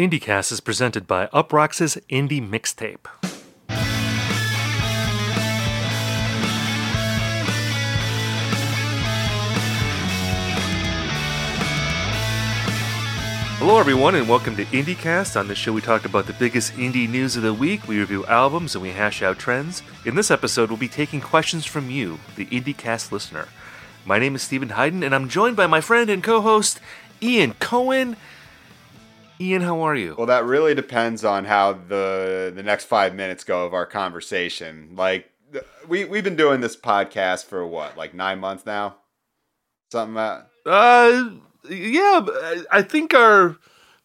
IndieCast is presented by Uproxx's Indie Mixtape. Hello, everyone, and welcome to IndieCast. On this show, we talk about the biggest indie news of the week. We review albums and we hash out trends. In this episode, we'll be taking questions from you, the IndieCast listener. My name is Steven Hyden, and I'm joined by my friend and co-host Ian Cohen. Ian, how are you? Well, that really depends on how the the next five minutes go of our conversation. Like we we've been doing this podcast for what, like nine months now, something that. Uh, yeah, I think our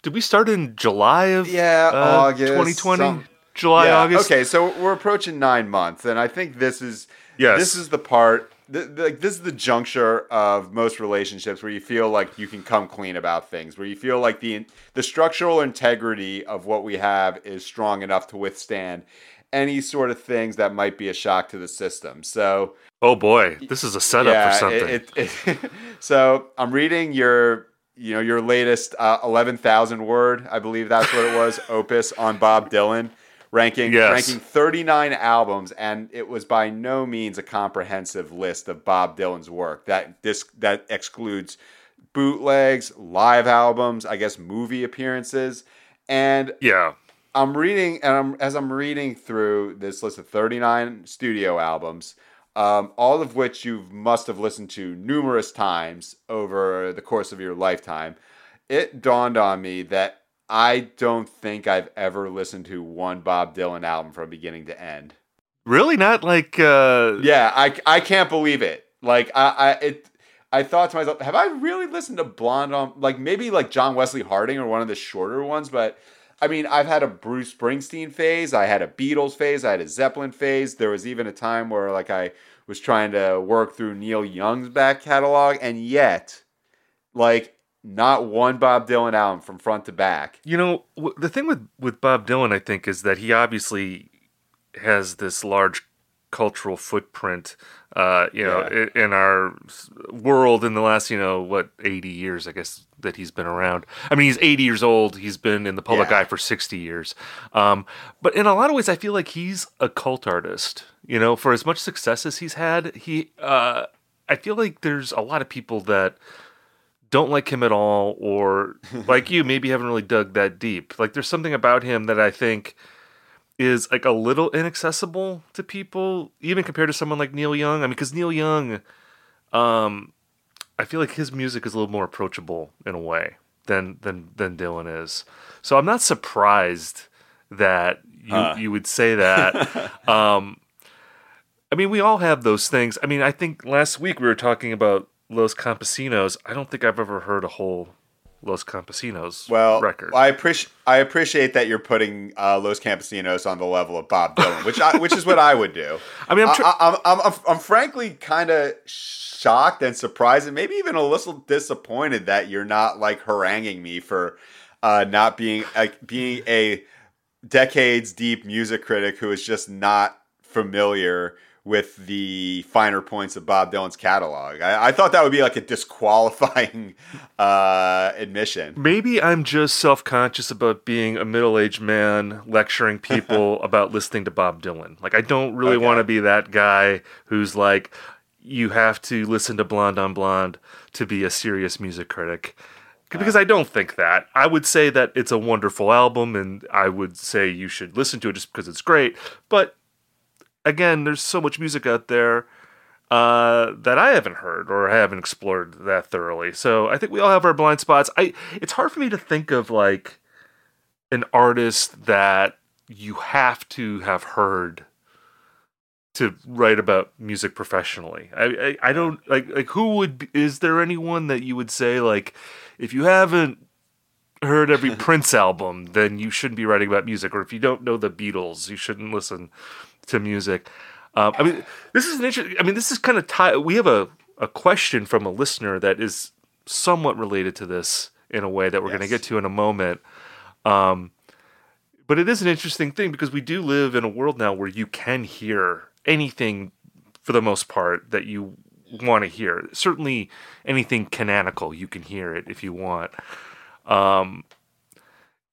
did we start in July of yeah uh, August 2020 some- July yeah, August. Okay, so we're approaching nine months, and I think this is Yes. this is the part. Th- Like this is the juncture of most relationships where you feel like you can come clean about things, where you feel like the the structural integrity of what we have is strong enough to withstand any sort of things that might be a shock to the system. So Oh boy, this is a setup for something. It, it, it- so I'm reading your, you know, your latest uh, eleven thousand word, I believe that's what it was, opus on Bob Dylan, ranking Yes. ranking 39 albums, and it was by no means a comprehensive list of Bob Dylan's work. That this that excludes bootlegs, live albums, I guess movie appearances, and yeah. I'm reading, and I'm, as I'm reading through this list of 39 studio albums, um, all of which you must have listened to numerous times over the course of your lifetime, it dawned on me that I don't think I've ever listened to one Bob Dylan album from beginning to end. Really not like uh Yeah, I, I can't believe it. Like I, I it I thought to myself, have I really listened to Blonde on like maybe like John Wesley Harding or one of the shorter ones, but I mean, I've had a Bruce Springsteen phase, I had a Beatles phase, I had a Zeppelin phase. There was even a time where like I was trying to work through Neil Young's back catalog and yet like not one Bob Dylan album from front to back. You know, w- the thing with with Bob Dylan, I think, is that he obviously has this large cultural footprint, uh, you know, Yeah. i in our world in the last, you know, what, 80 years, I guess, that he's been around. I mean, he's 80 years old. He's been in the public Yeah. eye for 60 years. Um, but in a lot of ways, I feel like he's a cult artist. You know, for as much success as he's had, he, uh, I feel like there's a lot of people that don't like him at all or like you maybe haven't really dug that deep like there's something about him that i think is like a little inaccessible to people even compared to someone like neil young i mean because neil young um i feel like his music is a little more approachable in a way than than than dylan is so i'm not surprised that you Huh. you would say that um I mean, we all have those things. I mean, I think last week we were talking about Los Campesinos. I don't think I've ever heard a whole Los Campesinos Well, record. I appreciate I appreciate that you're putting uh, Los Campesinos on the level of Bob Dylan, which I, which is what I would do. I mean, I'm tr- I, I'm, I'm, I'm, I'm frankly kind of shocked and surprised, and maybe even a little disappointed that you're not like haranguing me for uh, not being like being a decades deep music critic who is just not familiar with the finer points of Bob Dylan's catalog. I, I thought that would be like a disqualifying uh, admission. Maybe I'm just self conscious about being a middle aged man lecturing people about listening to Bob Dylan. Like, I don't really Okay. want to be that guy who's like, you have to listen to Blonde on Blonde to be a serious music critic. Because I don't think that. I would say that it's a wonderful album and I would say you should listen to it just because it's great. But again, there's so much music out there uh, that I haven't heard or haven't explored that thoroughly. So I think we all have our blind spots. I it's hard for me to think of like an artist that you have to have heard to write about music professionally. I, I I don't like like who would is there anyone that you would say like if you haven't heard every Prince album, then you shouldn't be writing about music. Or if you don't know the Beatles, you shouldn't listen to music. Um, I mean, this is an interesting. I mean, this is kind of tie. We have a a question from a listener that is somewhat related to this in a way that we're going to get to in a moment. Um, but it is an interesting thing because we do live in a world now where you can hear anything for the most part that you want to hear. Certainly, anything canonical, you can hear it if you want. Um,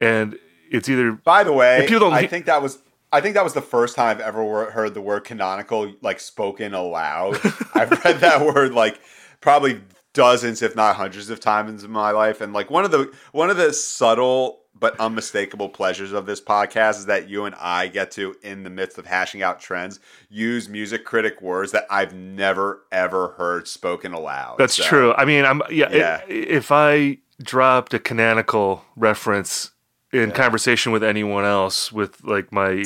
and it's either By the way, people don't I think that was I think that was the first time I've ever heard the word canonical like spoken aloud. I've read that word like probably dozens, if not hundreds of times in my life. And like one of the one of the subtle but unmistakable pleasures of this podcast is that you and I get to, in the midst of hashing out trends, use music critic words that I've never ever heard spoken aloud. That's So, true. I mean, I'm yeah. Yeah. if I dropped a canonical reference in conversation with anyone else, with like my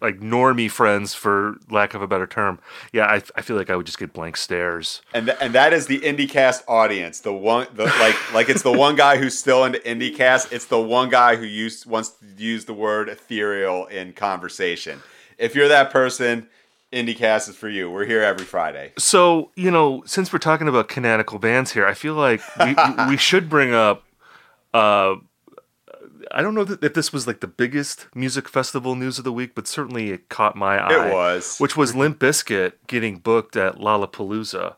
like normie friends, for lack of a better term, yeah, I, I feel like I would just get blank stares. And th- and that is the IndieCast audience. The one, the like, like it's the one guy who's still into IndieCast. It's the one guy who used wants to use the word ethereal in conversation. If you're that person, IndieCast is for you. We're here every Friday. So you know, since we're talking about canonical bands here, I feel like we we should bring up. Uh, I don't know if this was like the biggest music festival news of the week, but certainly it caught my eye. It was. which was Limp Bizkit getting booked at Lollapalooza,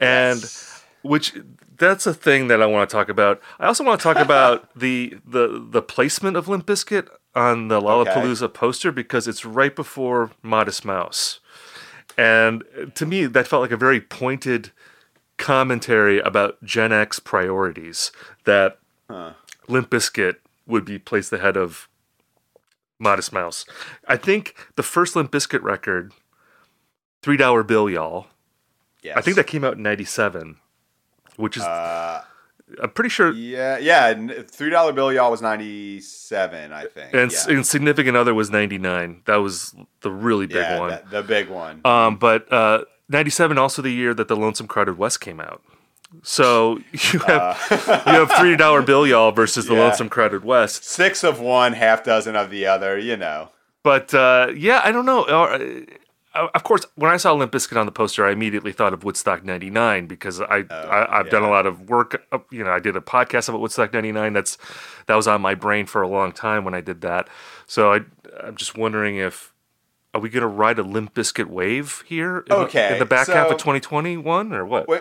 and Yes. which that's a thing that I want to talk about. I also want to talk about the the the placement of Limp Bizkit on the Lollapalooza poster because it's right before Modest Mouse, and to me that felt like a very pointed commentary about Gen X priorities that Limp Bizkit would be placed ahead of Modest Mouse. I think the first Limp Bizkit record, Three Dollar Bill, y'all. Yes. I think that came out in '97, which is Uh, I'm pretty sure. yeah, yeah. Three dollar bill, y'all was ninety seven, I think. And, yeah. and Significant Other was '99. That was the really big yeah, one. that- the big one. Um, but uh, '97 also the year that the Lonesome Crowded West came out. So you have you have three dollar bill y'all versus the Uh. Yeah. Lonesome Crowded West. Six of one, half dozen of the other. You know. But uh, yeah, I don't know. Uh, of course, when I saw Limp Bizkit on the poster, I immediately thought of Woodstock '99 because I, I I've done a lot of work. You know, I did a podcast about Woodstock '99. That's that was on my brain for a long time when I did that. So I I'm just wondering if are we going to ride a Limp Bizkit wave here? In, Okay, in the back half of 2021 or what? When,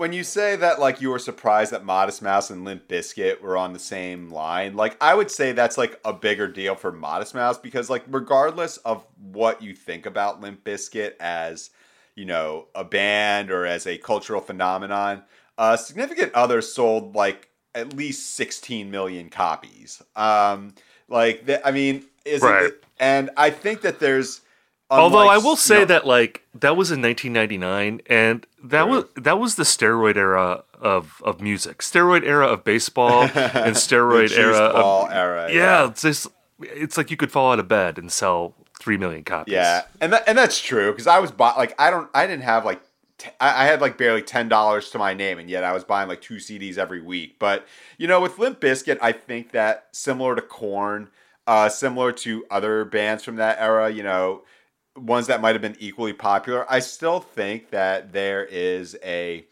when you say that, like, you were surprised that Modest Mouse and Limp Bizkit were on the same line, like, I would say that's like a bigger deal for Modest Mouse because, like, regardless of what you think about Limp Bizkit as, you know, a band or as a cultural phenomenon, uh, Significant Other sold like at least 16 million copies. Um, like, th- I mean, isn't Right. it? And I think that there's. Although I will you say know- that like that was in 1999, and that was that was the steroid era of of music, steroid era of baseball, and steroid era of era, yeah. It's just it's like you could fall out of bed and sell three million copies. Yeah, and that, and that's true because I was bought like I don't I didn't have like t- I I had like barely ten dollars to my name, and yet I was buying like two CDs every week. But you know, with Limp Bizkit, I think that similar to Korn, uh, similar to other bands from that era, you know, ones that might have been equally popular, I still think that there is a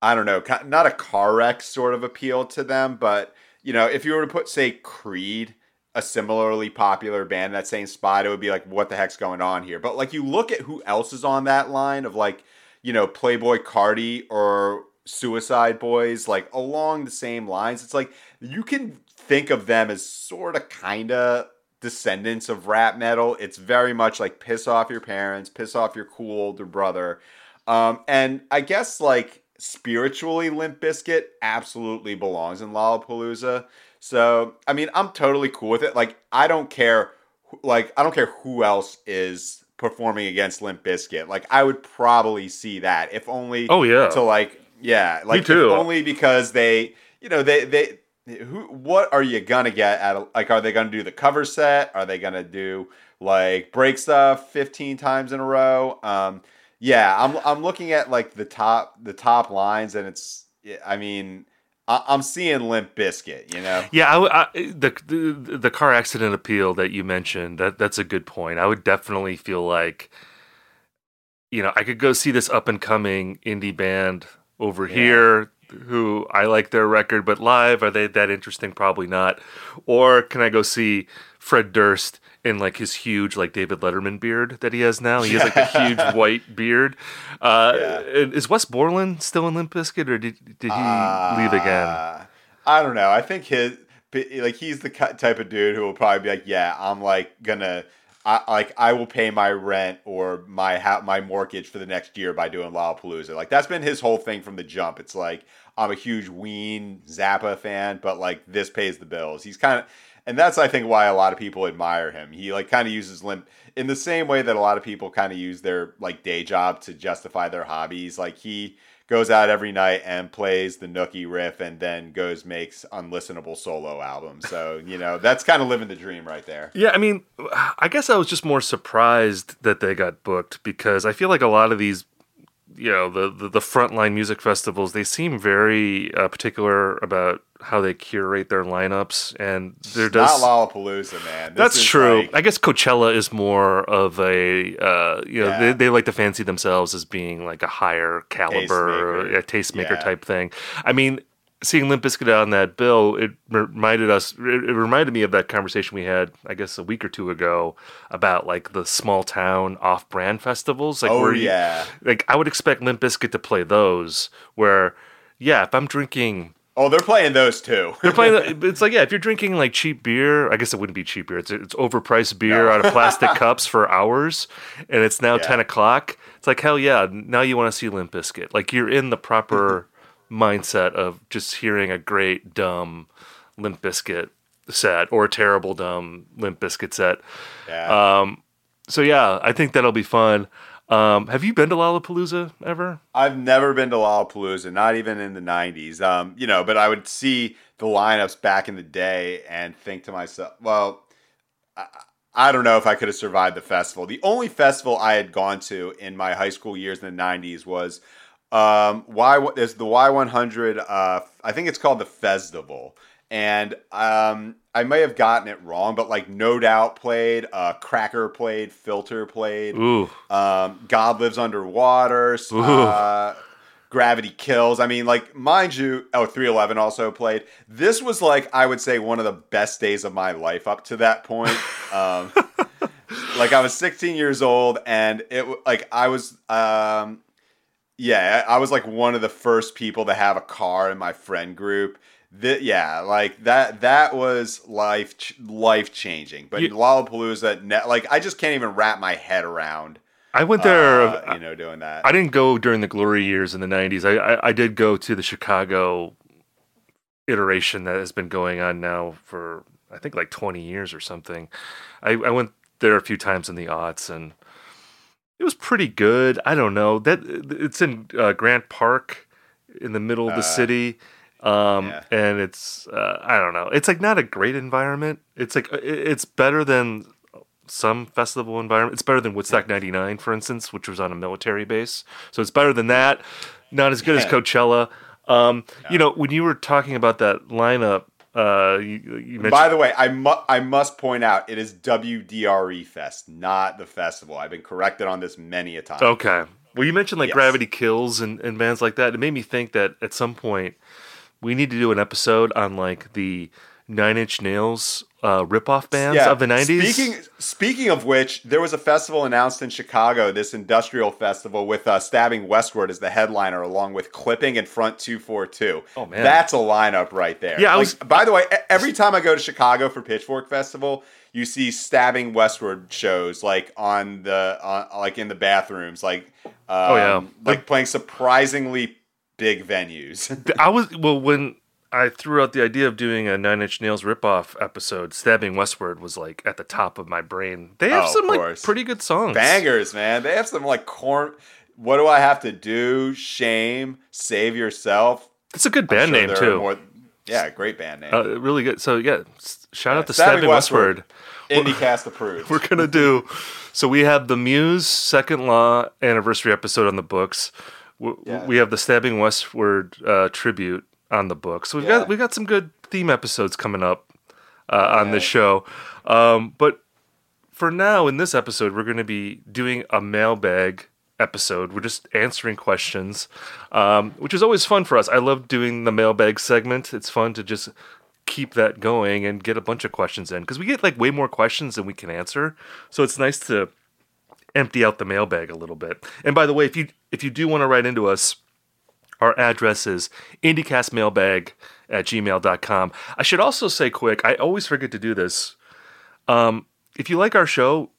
I don't know, not a car wreck sort of appeal to them, but you know, if you were to put say Creed, a similarly popular band in that same spot, it would be like, what the heck's going on here? But like, you look at who else is on that line of like, you know, Playboi Carti or Suicide Boys, like along the same lines. It's like you can think of them as sort of kind of descendants of rap metal. It's very much like piss off your parents, piss off your cool older brother. Um, and I guess like spiritually, Limp Bizkit absolutely belongs in Lollapalooza. So I mean, I'm totally cool with it. Like I don't care, like I don't care who else is performing against Limp Bizkit. Like I would probably see that if only. Oh, yeah. To like yeah, like if too. only because they, you know, they they. Who? What are you gonna get at? A, like, are they gonna do the cover set? Are they gonna do like break stuff 15 times in a row? Um, yeah, I'm I'm looking at like the top the top lines, and it's I mean I, I'm seeing Limp Bizkit, you know. Yeah, I, I- the, the the car accident appeal that you mentioned that that's a good point. I would definitely feel like, you know, I could go see this up and coming indie band over here who I like their record, but live are they that interesting? Probably not. Or can I go see Fred Durst in like his huge like David Letterman beard that he has now? He has like a huge white beard. Uh, Yeah. Is Wes Borland still in Limp Bizkit, or did did he leave again? Uh, I don't know. I think his like he's the type of dude who will probably be like, yeah, I'm like gonna. I, like I will pay my rent or my ha- my mortgage for the next year by doing Lollapalooza. Like that's been his whole thing from the jump. It's like I'm a huge Ween Zappa fan, but like this pays the bills. He's kind of and that's I think why a lot of people admire him. He like kind of uses limp in the same way that a lot of people kind of use their like day job to justify their hobbies. Like he goes out every night and plays the Nookie riff and then goes makes unlistenable solo albums. So, you know, that's kind of living the dream right there. Yeah, I mean, I guess I was just more surprised that they got booked because I feel like a lot of these you know the, the, the frontline music festivals they seem very uh, particular about how they curate their lineups and there does not Lollapalooza man this that's true like, I guess Coachella is more of a uh, you know yeah. they, they like to fancy themselves as being like a higher caliber tastemaker, a tastemaker yeah. type thing I mean seeing Limp Bizkit on that bill, it reminded us. It reminded me of that conversation we had, I guess, a week or two ago about like the small town off-brand festivals. Like, oh where yeah. You, like I would expect Limp Bizkit to play those. Where, yeah, if I'm drinking. Oh, they're playing those too. they're playing. It's like yeah, if you're drinking like cheap beer, I guess it wouldn't be cheap beer. It's it's overpriced beer no. out of plastic cups for hours, and it's now yeah. ten o'clock. It's like hell yeah, now you want to see Limp Bizkit. Like you're in the proper mindset of just hearing a great dumb Limp Bizkit set or a terrible dumb Limp Bizkit set. Yeah. Um, so yeah, I think that'll be fun. Um, have you been to Lollapalooza ever? I've never been to Lollapalooza, not even in the '90s. Um, you know, but I would see the lineups back in the day and think to myself, well, I, I don't know if I could have survived the festival. The only festival I had gone to in my high school years in the '90s was um, Y is the Y100. Uh, I think it's called the Festival, and um, I may have gotten it wrong, but like No Doubt played, uh, Cracker played, Filter played, Ooh. Um, God Lives Underwater, uh, Gravity Kills. I mean, like mind you, oh 311 also played. This was like I would say one of the best days of my life up to that point. Um, like I was 16 years old, and it like I was um yeah, I was like one of the first people to have a car in my friend group. That yeah, like that that was life life changing. But you, Lollapalooza, like I just can't even wrap my head around. I went there, uh, you know, doing that. I didn't go during the glory years in the '90s. I, I I did go to the Chicago iteration that has been going on now for I think like 20 years or something. I, I went there a few times in the aughts and it was pretty good. I don't know that it's in uh, Grant Park in the middle of the uh, city. Um, yeah. and it's uh, I don't know. It's like not a great environment. It's like it's better than some festival environment. It's better than Woodstock '99, for instance, which was on a military base. So it's better than that. Not as good yeah. as Coachella. Um, yeah. You know, when you were talking about that lineup, uh, you, you mentioned- By the way, I, mu- I must point out it is WDRE Fest, not the festival. I've been corrected on this many a time. Okay. Well, you mentioned like yes. Gravity Kills and, and bands like that. It made me think that at some point we need to do an episode on like the Nine Inch Nails uh, ripoff bands yeah. of the '90s. Speaking speaking of which, there was a festival announced in Chicago, this industrial festival with uh, Stabbing Westward as the headliner, along with Clipping and Front Two Four Two. Oh man, that's a lineup right there. Yeah, I was. by the way, every time I go to Chicago for Pitchfork Festival, you see Stabbing Westward shows like on the on, like in the bathrooms, like um, oh yeah, like, like playing surprisingly big venues. I was well when I threw out the idea of doing a Nine Inch Nails ripoff episode. Stabbing Westward was like at the top of my brain. They have oh, some like pretty good songs, bangers, man. They have some like corn. What do I have to do? Shame, save yourself. It's a good band sure name too. More, yeah, great band name. Uh, really good. So yeah, shout yeah, out to Stabbing, Stabbing Westward. Westward. IndieCast approved. We're gonna do. So we have the Muse Second Law anniversary episode on the books. We, yeah. we have the Stabbing Westward uh, tribute on the book. So we've yeah. got we got some good theme episodes coming up uh, on this show. Um, but for now, in this episode, we're going to be doing a mailbag episode. We're just answering questions, um, which is always fun for us. I love doing the mailbag segment. It's fun to just keep that going and get a bunch of questions in because we get like way more questions than we can answer. So it's nice to empty out the mailbag a little bit. And by the way, if you if you do want to write into us Our address is indiecastmailbag at gmail.com. I should also say quick, I always forget to do this. Um, if you like our show,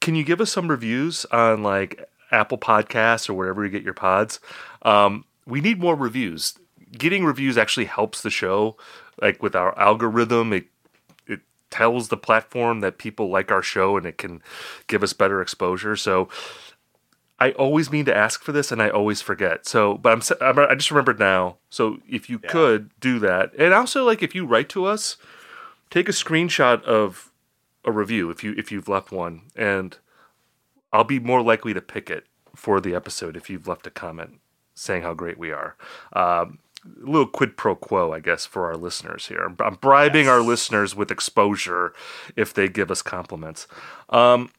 can you give us some reviews on like Apple Podcasts or wherever you get your pods? Um, we need more reviews. Getting reviews actually helps the show. Like with our algorithm, it it tells the platform that people like our show and it can give us better exposure. So I always mean to ask for this and I always forget. So, but I'm I'm I just remembered now. So if you Yeah. could do that, and also like if you write to us, take a screenshot of a review if you if you've left one, and I'll be more likely to pick it for the episode if you've left a comment saying how great we are. Um, a little quid pro quo, I guess, for our listeners here. I'm- I'm bribing our listeners with exposure if they give us compliments. Um,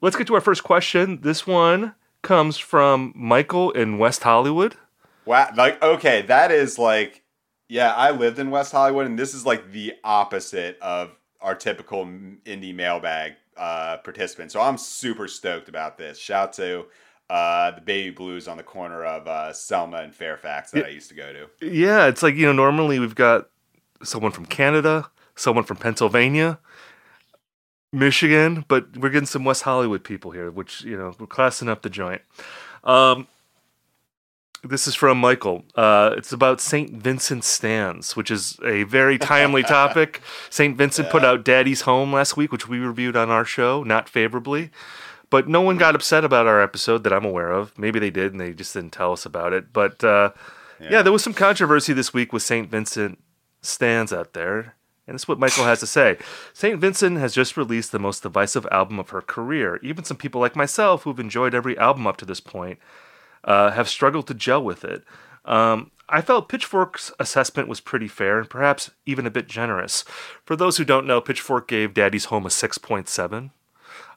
let's get to our first question. This one comes from Michael in West Hollywood. Wow, like okay, that is like, yeah, I lived in West Hollywood, and this is like the opposite of our typical indie mailbag uh, participant. So I'm super stoked about this. Shout to uh, the Baby Blues on the corner of uh, Selma and Fairfax that I used to go to. Yeah, it's like, you know, normally we've got someone from Canada, someone from Pennsylvania, Michigan, but we're getting some West Hollywood people here, which, you know, we're classing up the joint. Um, this is from Michael. Uh, it's about St. Vincent stans, which is a very timely topic. St. Vincent put out Daddy's Home last week, which we reviewed on our show, not favorably. But no one got upset about our episode that I'm aware of. Maybe they did, and they just didn't tell us about it. But uh, yeah. there was some controversy this week with St. Vincent stans out there. And this is what Michael has to say. St. Vincent has just released the most divisive album of her career. Even some people like myself, who've enjoyed every album up to this point, uh, have struggled to gel with it. Um, I felt Pitchfork's assessment was pretty fair and perhaps even a bit generous. For those who don't know, Pitchfork gave Daddy's Home a 6.7,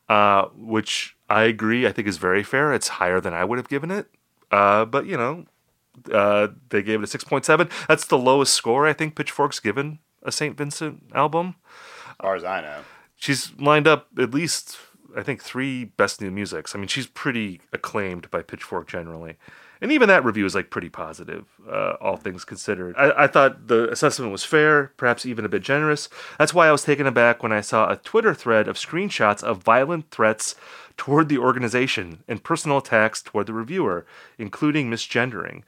uh, which I agree, I think is very fair. It's higher than I would have given it. Uh, but, you know, uh, they gave it a 6.7. That's the lowest score I think Pitchfork's given a St. Vincent album. As far as I know. She's lined up at least, I think, three best new musics. I mean, she's pretty acclaimed by Pitchfork generally. And even that review is like pretty positive, uh, all things considered. I, I thought the assessment was fair, perhaps even a bit generous. That's why I was taken aback when I saw a Twitter thread of screenshots of violent threats toward the organization and personal attacks toward the reviewer, including misgendering.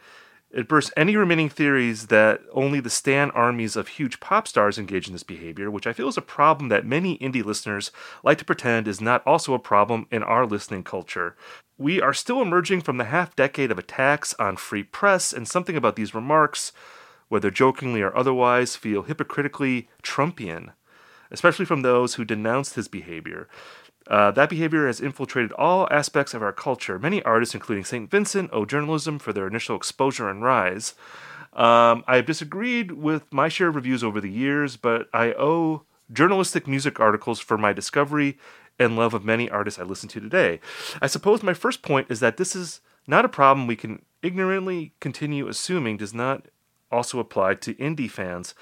It bursts any remaining theories that only the stan armies of huge pop stars engage in this behavior, which I feel is a problem that many indie listeners like to pretend is not also a problem in our listening culture. We are still emerging from the half decade of attacks on free press, and something about these remarks, whether jokingly or otherwise, feel hypocritically Trumpian, especially from those who denounced his behavior. Uh, that behavior has infiltrated all aspects of our culture. Many artists, including St. Vincent, owe journalism for their initial exposure and rise. Um, I have disagreed with my share of reviews over the years, but I owe journalistic music articles for my discovery and love of many artists I listen to today. I suppose my first point is that this is not a problem we can ignorantly continue assuming does not also apply to indie fans.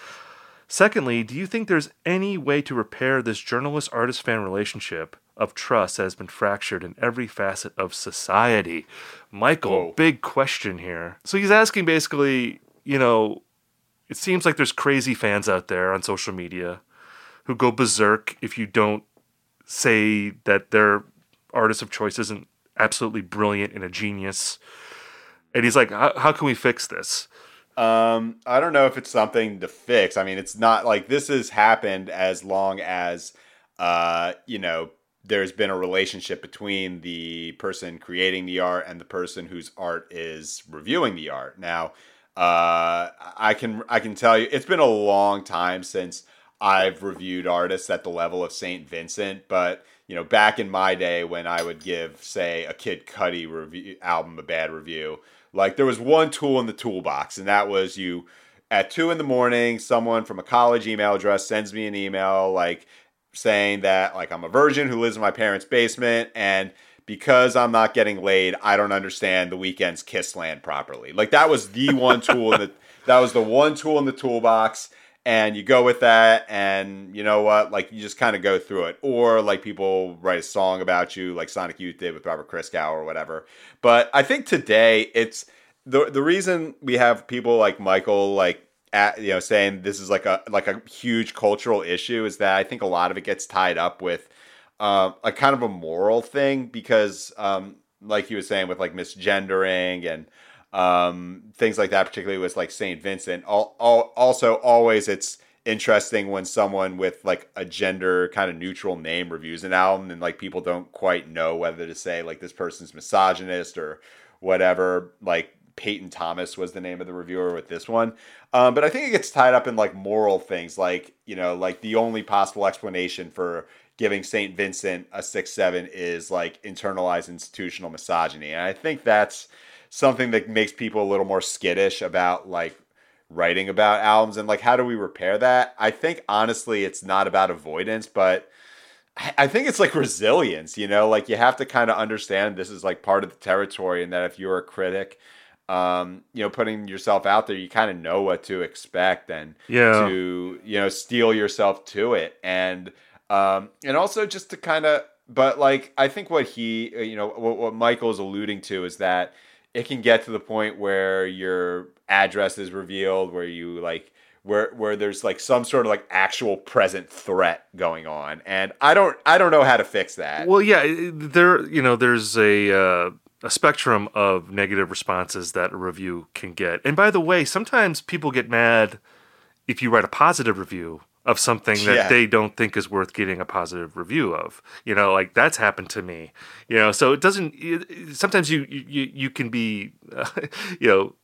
Secondly, do you think there's any way to repair this journalist artist fan relationship of trust that has been fractured in every facet of society? Michael, Whoa. big question here. So he's asking basically, you know, it seems like there's crazy fans out there on social media who go berserk if you don't say that their artist of choice isn't absolutely brilliant and a genius. And he's like, how, how can we fix this? Um, I don't know if it's something to fix. I mean, it's not like this has happened as long as, uh, you know, there's been a relationship between the person creating the art and the person whose art is reviewing the art. Now, uh, I can I can tell you, it's been a long time since I've reviewed artists at the level of Saint Vincent, but you know, back in my day when I would give, say, a Kid Cudi review album a bad review, like there was one tool in the toolbox, and that was you at two in the morning, someone from a college email address sends me an email like saying that like I'm a virgin who lives in my parents' basement and because I'm not getting laid, I don't understand the Weeknd's kiss land properly. Like that was the one tool in the that was the one tool in the toolbox and you go with that and you know what? Like you just kind of go through it. Or like people write a song about you like sonic youth did with robert christgau or whatever. But i think today it's the the reason we have people like Michael like at, you know saying this is like a like a huge cultural issue is that I think a lot of it gets tied up with um, a kind of a moral thing because um, like he was saying with like misgendering and um, things like that, particularly with like Saint Vincent. All, all, also, always it's interesting when someone with like a gender kind of neutral name reviews an album and like people don't quite know whether to say like this person's misogynist or whatever. Like Peyton Thomas was the name of the reviewer with this one. Um, but I think it gets tied up in like moral things, like you know, like the only possible explanation for giving St. Vincent a six seven is like internalized institutional misogyny, and I think that's something that makes people a little more skittish about like writing about albums and like how do we repair that? I think honestly, it's not about avoidance, but I think it's like resilience. You know, like you have to kind of understand this is like part of the territory, and that if you're a critic. Um, you know, putting yourself out there, you kind of know what to expect and Yeah. to, you know, steel yourself to it. And um, and also just to kind of, but like I think what he, uh, you know, what, what Michael's alluding to is that it can get to the point where your address is revealed, where you like, where where there's like some sort of like actual present threat going on, and I don't I don't know how to fix that. Well, yeah, there you know there's a uh, a spectrum of negative responses that a review can get. And by the way, sometimes people get mad if you write a positive review of something that Yeah. they don't think is worth getting a positive review of. You know, like that's happened to me. You know, so it doesn't. It, sometimes you you you can be, uh, you know.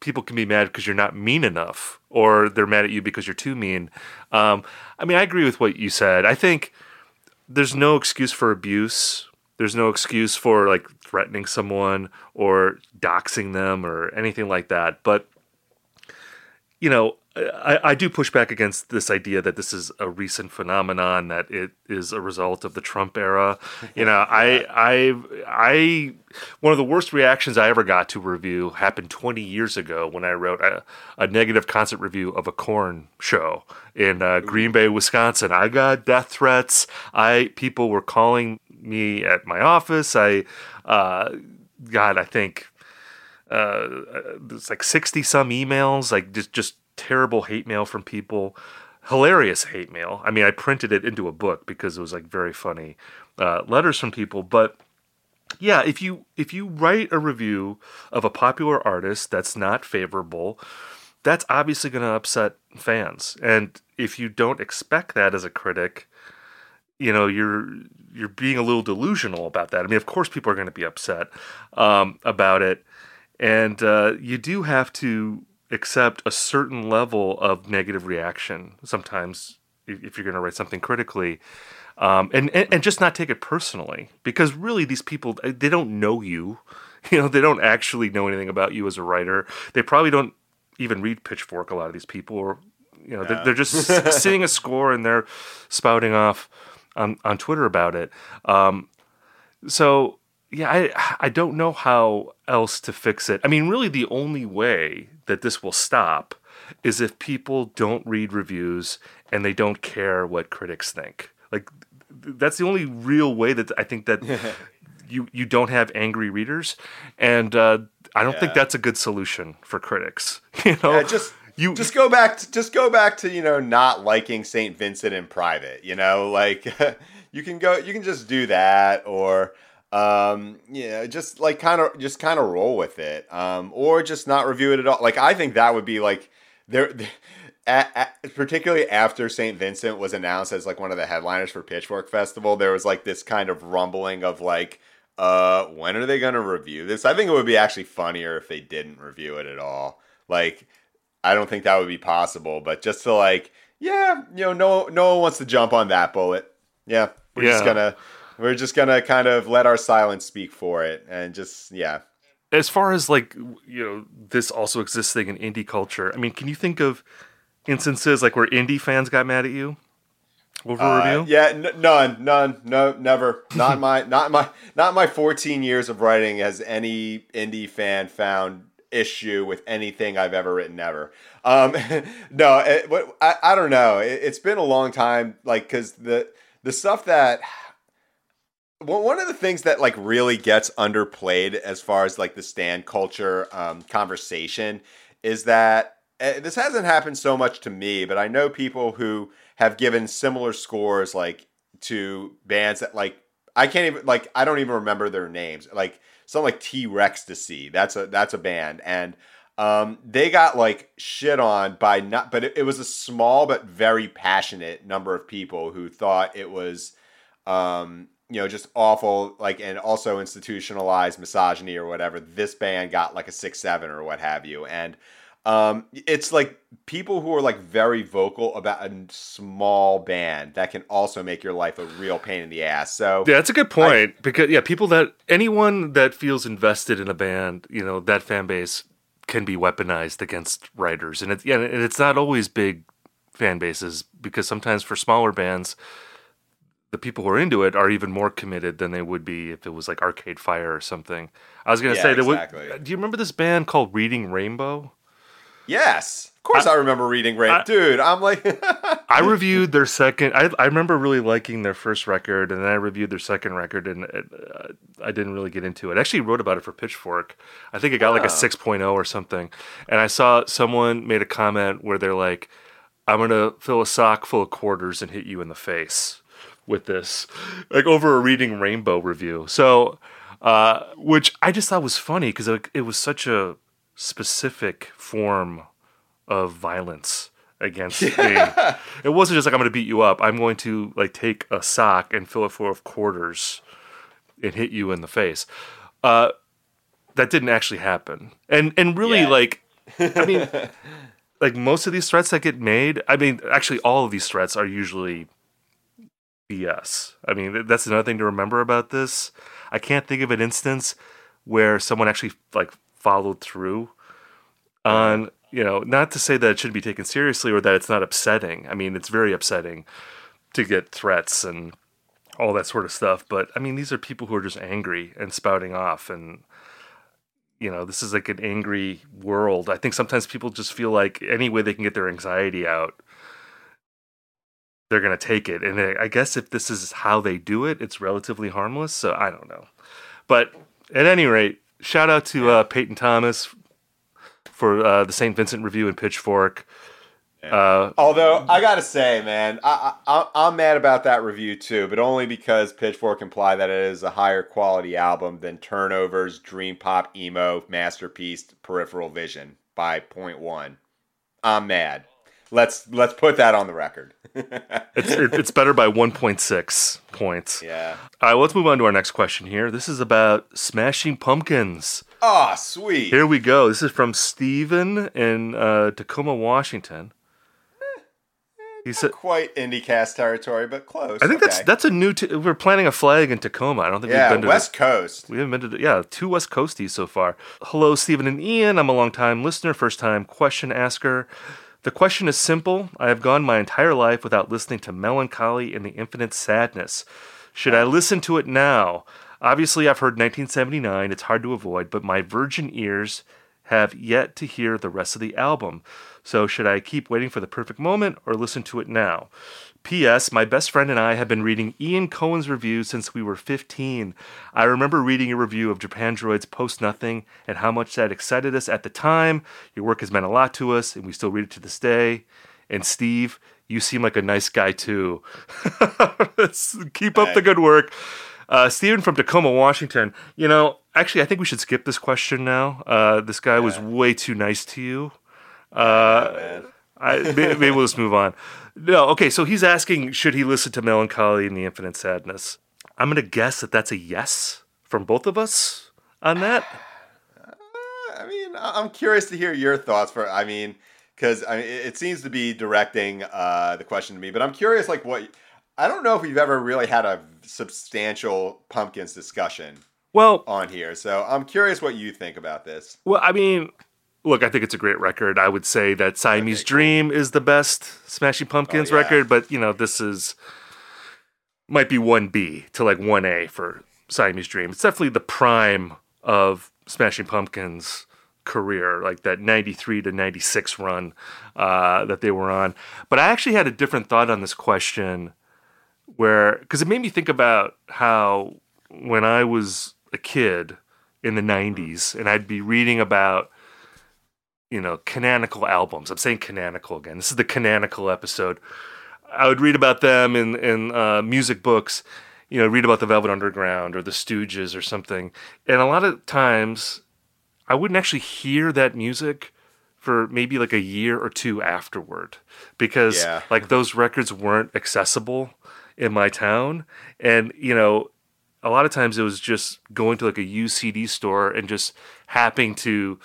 People can be mad because you're not mean enough, or they're mad at you because you're too mean. Um, I mean, I agree with what you said. I think there's no excuse for abuse. There's no excuse for like threatening someone or doxing them or anything like that. But you know, I, I do push back against this idea that this is a recent phenomenon, that it is a result of the Trump era. You know, I, I, I, one of the worst reactions I ever got to a review happened 20 years ago when I wrote a, a negative concert review of a Korn show in uh, Green Bay, Wisconsin. I got death threats. I people were calling me at my office. I, uh, God, I think uh, it's like 60 some emails, like just, just terrible hate mail from people. Hilarious hate mail. I mean, I printed it into a book because it was like very funny uh, letters from people. But yeah, if you if you write a review of a popular artist that's not favorable, that's obviously going to upset fans. And if you don't expect that as a critic, you know you're you're being a little delusional about that. I mean, of course, people are going to be upset um, about it, and uh, you do have to accept a certain level of negative reaction sometimes if, you're going to write something critically. Um, and, and and just not take it personally because really these people they don't know you you know they don't actually know anything about you as a writer they probably don't even read pitchfork a lot of these people or you know they're, they're just seeing a score and they're spouting off on, on twitter about it. Um, so yeah I, I don't know how else to fix it. I mean really the only way that this will stop is if people don't read reviews and they don't care what critics think. Like that's the only real way that i think that you you don't have angry readers. And uh, i don't think that's a good solution for critics you know? Yeah, just you just go back to just go back to you know not liking Saint Vincent in private. You know, like you can go you can just do that or um know just like kind of just kind of roll with it um or just not review it at all like i think that would be like there at, at, particularly after St. Vincent was announced as like one of the headliners for Pitchfork Festival, there was like this kind of rumbling of like, uh, when are they going to review this? I think it would be actually funnier if they didn't review it at all. Like, I don't think that would be possible, but just to like, yeah, you know, no, no one wants to jump on that bullet. Yeah, we're just gonna, we're just gonna kind of let our silence speak for it, and just yeah, as far as like you know this also existing in indie culture i mean can you think of instances like where indie fans got mad at you over Uh, review yeah, n- none, none, no, never. Not my, not my, not my 14 years of writing has any indie fan found issue with anything I've ever written ever. Um, no, it, I, I don't know. It, it's been a long time, like, cause the the stuff that well, one of the things that like really gets underplayed as far as like the stan culture um, conversation is that uh, this hasn't happened so much to me, but I know people who have given similar scores like to bands that like I can't even like I don't even remember their names. Like something like T Rex to see. That's a that's a band and um, they got like shit on by not, but it, it, was a small but very passionate number of people who thought it was, um, you know, just awful, like, and also institutionalized misogyny or whatever. This band got like a six seven or what have you, and um, it's like people who are like very vocal about a small band that can also make your life a real pain in the ass. So yeah, that's a good point I, because yeah, people that anyone that feels invested in a band, you know, that fan base can be weaponized against writers, and it, yeah, and it's not always big fan bases because sometimes for smaller bands, the people who are into it are even more committed than they would be if it was like Arcade Fire or something. I was gonna yeah, say, exactly. do you remember this band called Reading Rainbow? Yes, of course I, I remember reading Rainbow. Dude, I'm like, I reviewed their second. I I remember really liking their first record, and then I reviewed their second record, and it, uh, I didn't really get into it. I actually wrote about it for Pitchfork. I think it got oh. like a 6.0 or something. And I saw someone made a comment where they're like, "I'm gonna fill a sock full of quarters and hit you in the face with this," like over a Reading Rainbow review. So, uh, which I just thought was funny because it, it was such a specific form of violence against yeah. me. It wasn't just like I'm going to beat you up. I'm going to like take a sock and fill it full of quarters and hit you in the face. Uh, that didn't actually happen. And and really yeah. like I mean like most of these threats that get made, I mean actually all of these threats are usually BS. I mean that's another thing to remember about this. I can't think of an instance where someone actually like followed through on you know not to say that it shouldn't be taken seriously or that it's not upsetting. I mean it's very upsetting to get threats and all that sort of stuff but i mean these are people who are just angry and spouting off and you know this is like an angry world. I think sometimes people just feel like any way they can get their anxiety out they're going to take it. And i guess if this is how they do it it's relatively harmless so i don't know. But at any rate shout out to uh, Peyton Thomas for uh, the St. Vincent Review and Pitchfork. Uh, Although I gotta say, man, I, I am mad about that review too, but only because Pitchfork implied that it is a higher quality album than Turnover's Dream Pop Emo masterpiece Peripheral Vision by point one. I'm mad. Let's let's put that on the record. it's it's better by 1.6 points. Yeah. All right, let's move on to our next question here. This is about Smashing Pumpkins. Ah, oh, sweet. Here we go. This is from Steven in uh, Tacoma, Washington. He said quite IndieCast territory, but close. I think okay. that's that's a new. T- we're planting a flag in Tacoma. I don't think yeah, we've been to West Coast. We haven't been to yeah two West Coasties so far. Hello, Stephen and Ian. I'm a long time listener, first time question asker. The question is simple. I have gone my entire life without listening to Melancholy and the Infinite Sadness. Should I listen to it now? Obviously, I've heard 1979, it's hard to avoid, but my virgin ears have yet to hear the rest of the album. So, should I keep waiting for the perfect moment or listen to it now? P.S. My best friend and I have been reading Ian Cohen's reviews since we were 15. I remember reading a review of Japandroid's Post Nothing and how much that excited us at the time. Your work has meant a lot to us, and we still read it to this day. And Steve, you seem like a nice guy too. Keep up the good work. Uh, Steven from Tacoma, Washington. You know, actually, I think we should skip this question now. Uh, this guy yeah. was way too nice to you. Uh, yeah, I, maybe, we'll just move on. No, okay. So he's asking, should he listen to Melancholy and the Infinite Sadness? I'm gonna guess that that's a yes from both of us on that. I mean, I'm curious to hear your thoughts. For I mean, because I mean, it seems to be directing uh, the question to me, but I'm curious, like what. I don't know if we've ever really had a substantial pumpkins discussion well on here. So I'm curious what you think about this. Well, I mean, look, I think it's a great record. I would say that Siamese okay, Dream cool. is the best Smashing Pumpkins oh, yeah. record, but you know, this is might be one B to like one A for Siamese Dream. It's definitely the prime of Smashing Pumpkins career, like that 93 to 96 run uh, that they were on. But I actually had a different thought on this question where, because it made me think about how when I was a kid in the 90s and I'd be reading about you know canonical albums. I'm saying canonical again. This is the canonical episode. I would read about them in in uh, music books. You know, read about the Velvet Underground or the Stooges or something. And a lot of times, I wouldn't actually hear that music for maybe like a year or two afterward because Yeah. like those records weren't accessible in my town and you know a lot of times it was just going to like a UCD store and just happening to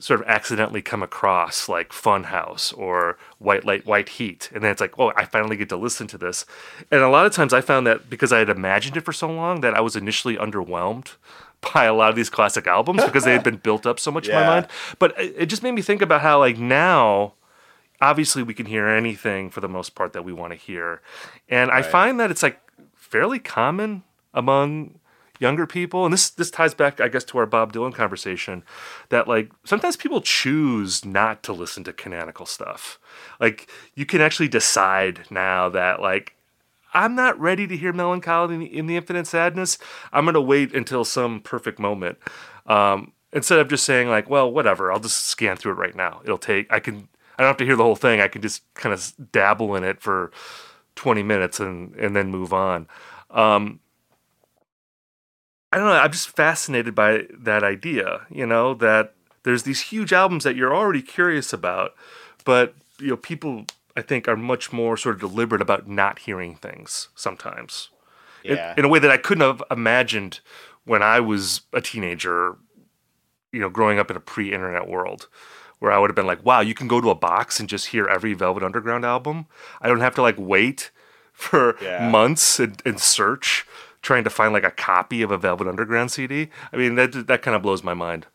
sort of accidentally come across like Funhouse or White Light, White Heat. And then it's like, oh, I finally get to listen to this. And a lot of times I found that because I had imagined it for so long that I was initially underwhelmed by a lot of these classic albums because they had been built up so much in my mind. But it it just made me think about how like now obviously we can hear anything for the most part that we want to hear. And I find that it's like fairly common among younger people and this this ties back I guess to our Bob Dylan conversation that like sometimes people choose not to listen to canonical stuff. Like you can actually decide now that like I'm not ready to hear Mellon Collie in the, in the infinite sadness. I'm gonna wait until some perfect moment. Um, instead of just saying like, well, whatever, I'll just scan through it right now. It'll take. I can. I don't have to hear the whole thing. I can just kind of dabble in it for 20 minutes and and then move on. Um, I don't know. I'm just fascinated by that idea. You know that there's these huge albums that you're already curious about, but you know people I think are much more sort of deliberate about not hearing things sometimes. In- Yeah. In, a way that I couldn't have imagined when I was a teenager, you know, growing up in a pre-internet world. Where I would have been like, wow, you can go to a box and just hear every Velvet Underground album. I don't have to like wait for Yeah. months and, and search trying to find like a copy of a Velvet Underground CD. I mean, that that kind of blows my mind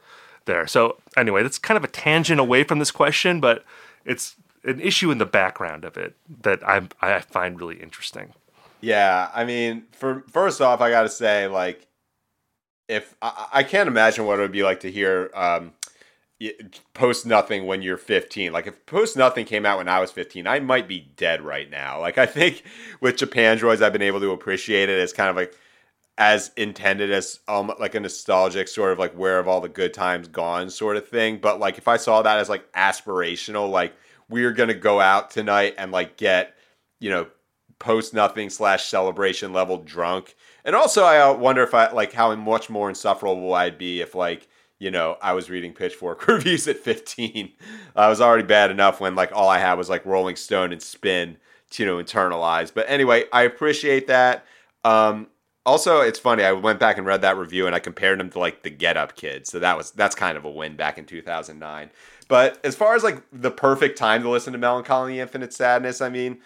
there. So anyway, that's kind of a tangent away from this question, but it's an issue in the background of it that I I find really interesting. Yeah, I mean, for first off, I gotta say, like, if I, I can't imagine what it would be like to hear um, post nothing when you're 15. Like, if post nothing came out when I was 15, I might be dead right now. Like, I think with Japandroids, I've been able to appreciate it as kind of like as intended as um like a nostalgic sort of like where have all the good times gone sort of thing. But like, if I saw that as like aspirational, like we're gonna go out tonight and like get you know post nothing slash celebration level drunk. And also, I uh, wonder if I like how much more insufferable I'd be if like you know I was reading Pitchfork reviews at 15. I was already bad enough when like all I had was like Rolling Stone and Spin to you know internalize. But anyway, I appreciate that. Um, also, it's funny. I went back and read that review and I compared them to like the Get Up Kids. So that was that's kind of a win back in 2009. But as far as like the perfect time to listen to Mellon Collie Infinite Sadness, I mean,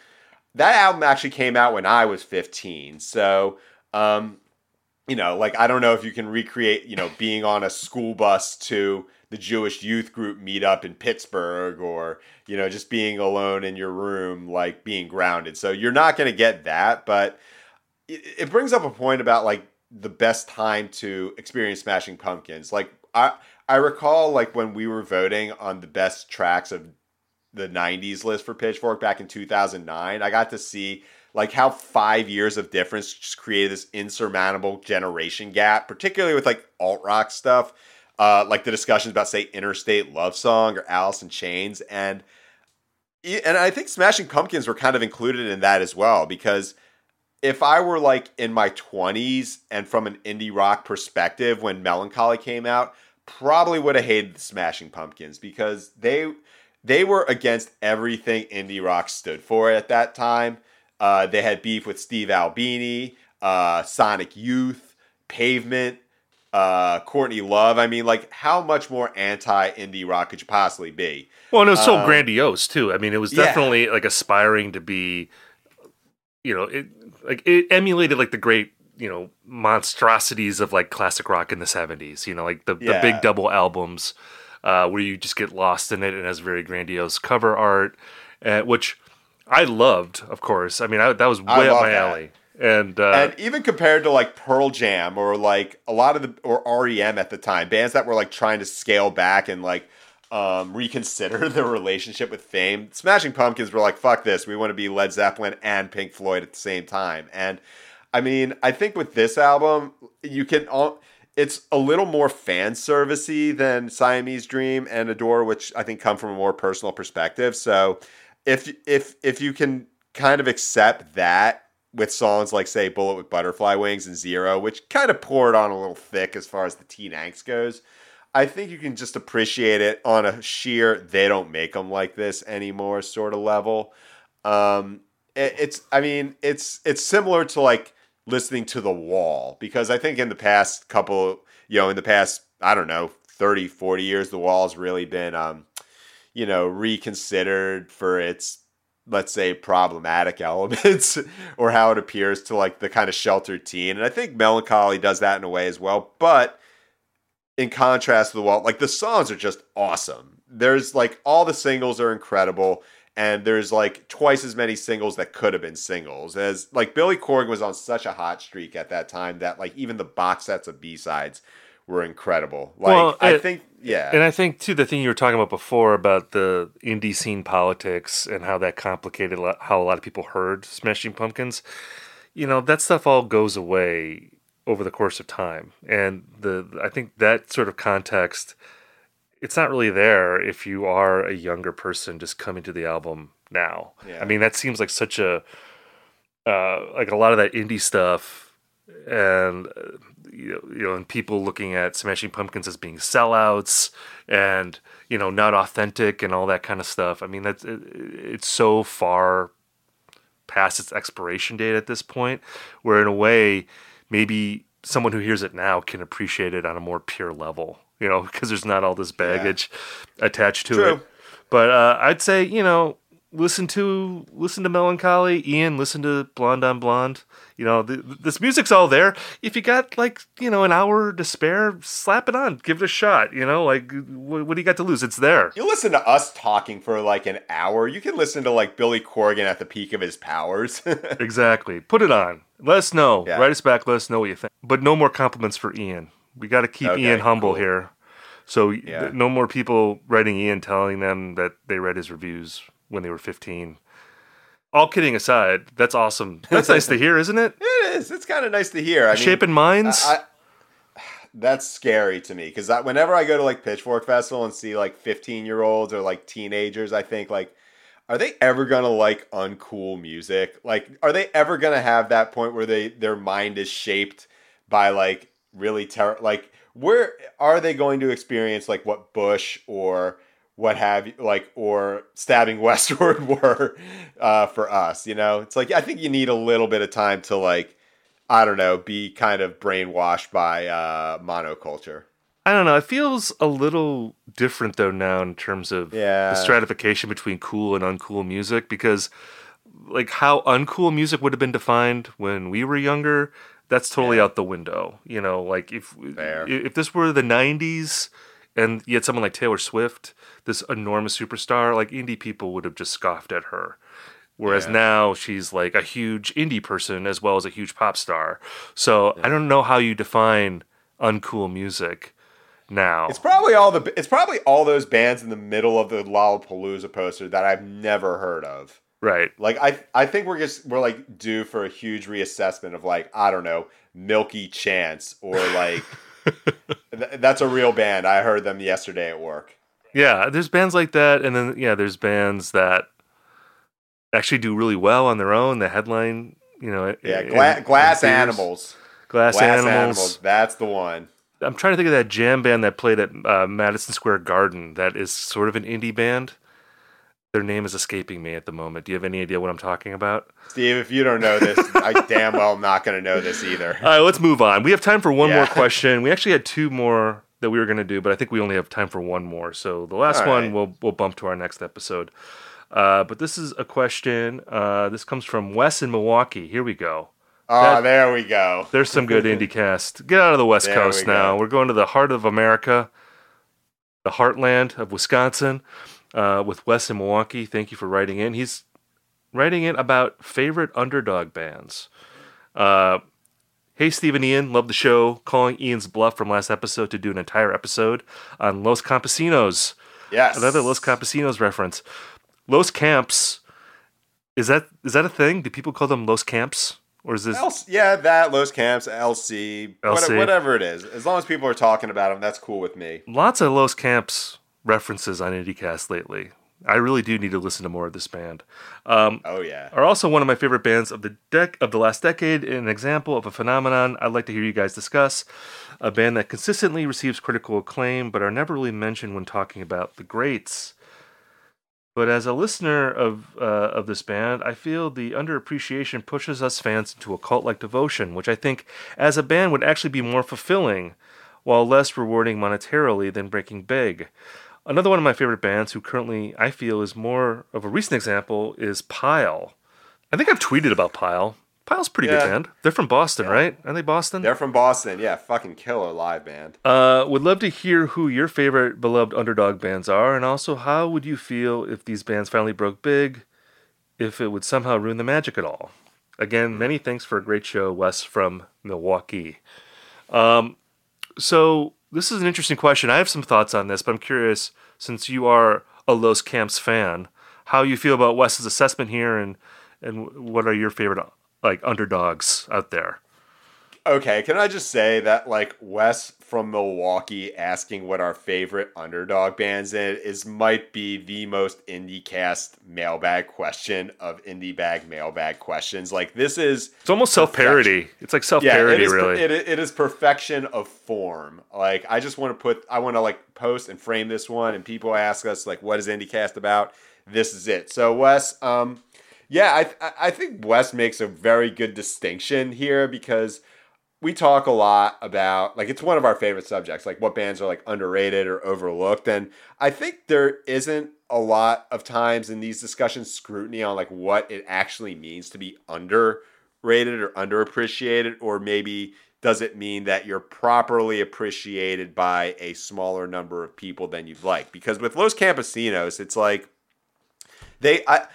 that album actually came out when I was 15. So, um, you know, like I don't know if you can recreate, you know, being on a school bus to the Jewish youth group meetup in Pittsburgh or, you know, just being alone in your room, like being grounded. So you're not going to get that. But it, it brings up a point about like the best time to experience Smashing Pumpkins. Like, I, I recall like when we were voting on the best tracks of the 90s list for Pitchfork back in 2009, I got to see like how five years of difference just created this insurmountable generation gap, particularly with like alt rock stuff, uh, like the discussions about say Interstate Love Song or Alice in Chains, and and I think Smashing Pumpkins were kind of included in that as well because if I were like in my 20s and from an indie rock perspective when Mellon Collie came out, probably would have hated the Smashing Pumpkins because they they were against everything indie rock stood for at that time. Uh, they had beef with Steve Albini, uh, Sonic Youth, Pavement, uh, Courtney Love. I mean, like, how much more anti indie rock could you possibly be? Well, and it was so Um, grandiose too. I mean, it was yeah. definitely like aspiring to be, you know, it like it emulated like the great, you know, monstrosities of like classic rock in the seventies. You know, like the, the big double albums, uh, where you just get lost in it and has very grandiose cover art, uh, which I loved, of course. I mean, I, that was way up my that. alley. And, uh, and even compared to like Pearl Jam or like a lot of the or REM at the time, bands that were like trying to scale back and like um, reconsider their relationship with fame. Smashing Pumpkins were like, "Fuck this, we want to be Led Zeppelin and Pink Floyd at the same time." And I mean, I think with this album, you can all. It's a little more fan servicey than Siamese Dream and Adore, which I think come from a more personal perspective. So, if if if you can kind of accept that with songs like say Bullet with Butterfly Wings and Zero, which kind of poured on a little thick as far as the teen angst goes. I think you can just appreciate it on a sheer they don't make them like this anymore sort of level. Um, it, it's I mean it's it's similar to like listening to The Wall because I think in the past couple you know in the past I don't know 30 40 years The Wall's really been um, you know reconsidered for its let's say problematic elements or how it appears to like the kind of sheltered teen. And i think Mellon Collie does that in a way as well but in contrast to the wall like the songs are just awesome. There's like all the singles are incredible and there's like twice as many singles that could have been singles. As like billy corgan was on such a hot streak at that time that like even the box sets of b-sides were incredible. Like Well, i it- think yeah And I think too the thing you were talking about before about the indie scene politics and how that complicated how a lot of people heard Smashing Pumpkins. You know that stuff all goes away over the course of time, and the I think that sort of context it's not really there if you are a younger person just coming to the album now. Yeah. I mean that seems like such a uh, like a lot of that indie stuff and uh, you know, you know, and people looking at Smashing Pumpkins as being sellouts and you know not authentic and all that kind of stuff. I mean, that's it, it's so far past its expiration date at this point, where in a way, maybe someone who hears it now can appreciate it on a more pure level. You know, because there's not all this baggage attached to True. it. But uh, I'd say you know listen to listen to Mellon Collie, Ian. Listen to Blonde on Blonde. You know, th- this music's all there. If you got like you know an hour to spare, slap it on, give it a shot. You know, like what, what do you got to lose? It's there. You listen to us talking for like an hour. You can listen to like Billy Corgan at the peak of his powers. Exactly. Put it on. Let us know. Yeah. Write us back. Let us know what you think. But no more compliments for Ian. We got to keep Okay, Ian humble cool. here. So Yeah. no more people writing Ian telling them that they read his reviews when they were 15. All kidding aside, that's awesome. That's nice to hear, isn't it? it is. It's kind of nice to hear. I mean, Shaping minds. I, that's scary to me because that whenever I go to like Pitchfork Festival and see like 15 year olds or like teenagers, I think like, are they ever gonna like uncool music? Like, are they ever gonna have that point where they their mind is shaped by like really ter- like where are they going to experience like what Bush or what have you like or stabbing westward were uh, for us? You know, it's like I think you need a little bit of time to like I don't know, be kind of brainwashed by uh, monoculture. I don't know. It feels a little different though now in terms of Yeah. the stratification between cool and uncool music because like how uncool music would have been defined when we were younger, that's totally Yeah. out the window. You know, like if Fair. if this were the 90s and yet, someone like Taylor Swift, this enormous superstar, like indie people would have just scoffed at her. Whereas Yeah. now she's like a huge indie person as well as a huge pop star. So I don't know how you define uncool music now. It's probably all the it's probably all those bands in the middle of the Lollapalooza poster that I've never heard of. right. Like I I think we're just we're like due for a huge reassessment of like I don't know Milky Chance or like that's a real band. I heard them yesterday at work. Yeah, there's bands like that, and then yeah, there's bands that actually do really well on their own. The headline, you know, Yeah, in- gla- in Glass. Animals. Glass, Glass animals. Animals. That's the one. I'm trying to think of that jam band that played at uh, Madison Square Garden. That is sort of an indie band. Their name is escaping me at the moment. Do you have any idea what I'm talking about? Steve, if you don't know this, I damn well am not going to know this either. All right, let's move on. We have time for one Yeah. more question. We actually had two more that we were going to do, but I think we only have time for one more. So the last All one right. we'll we'll bump to our next episode. Uh, but this is a question. Uh, this comes from Wes in Milwaukee. Here we go. Oh, That- there we go. There's some good indie cast. Get out of the West There Coast we now. go. We're going to the heart of America, the heartland of Wisconsin, uh, with Wes in Milwaukee. Thank you for writing in. He's writing in about favorite underdog bands. Uh, hey, Steven Ian, love the show. Calling Ian's bluff from last episode to do an entire episode on Los Campesinos. Yes. Another Los Campesinos reference. Los Camps. Is that is that a thing? Do people call them Los Camps or is this? LC, yeah, that Los Camps, LC, LC. Whatever, whatever it is. As long as people are talking about them, that's cool with me. Lots of Los Camps references on IndieCast lately. I really do need to listen to more of this band. Um, Oh yeah. are also one of my favorite bands of the dec- of the last decade, and an example of a phenomenon I'd like to hear you guys discuss. A band that consistently receives critical acclaim, but are never really mentioned when talking about the greats. But as a listener of uh, of this band, I feel the underappreciation pushes us fans into a cult like devotion, which I think, as a band, would actually be more fulfilling, while less rewarding monetarily than Breaking Big. Another one of my favorite bands, who currently I feel is more of a recent example, is Pile. I think I've tweeted about Pile. Pile's a pretty good band. They're from Boston, right? Are they Boston? They're from Boston. Yeah, fucking killer live band. Uh, would love to hear who your favorite beloved underdog bands are, and also how would you feel if these bands finally broke big, if it would somehow ruin the magic at all. Again, many thanks for a great show, Wes from Milwaukee. Um, so this is an interesting question. I have some thoughts on this, but I'm curious, since you are a Los Camps fan, how you feel about Wes's assessment here, and and what are your favorite like underdogs out there? Okay, can I just say that like Wes from Milwaukee asking what our favorite underdog bands is, is might be the most indie cast mailbag question of indie bag mailbag questions. Like this is It's almost self parody. It's like self yeah, parody, it is, really. It, it is perfection of form. Like I just want to put, I want to like post and frame this one, and people ask us like, what is IndieCast about? This is it. So Wes, um, yeah, I I- I think Wes makes a very good distinction here because we talk a lot about like it's one of our favorite subjects, like what bands are like underrated or overlooked, and I think there isn't a lot of times in these discussions scrutiny on like what it actually means to be underrated or underappreciated, or maybe does it mean that you're properly appreciated by a smaller number of people than you'd like? Because with Los Campesinos, it's like they I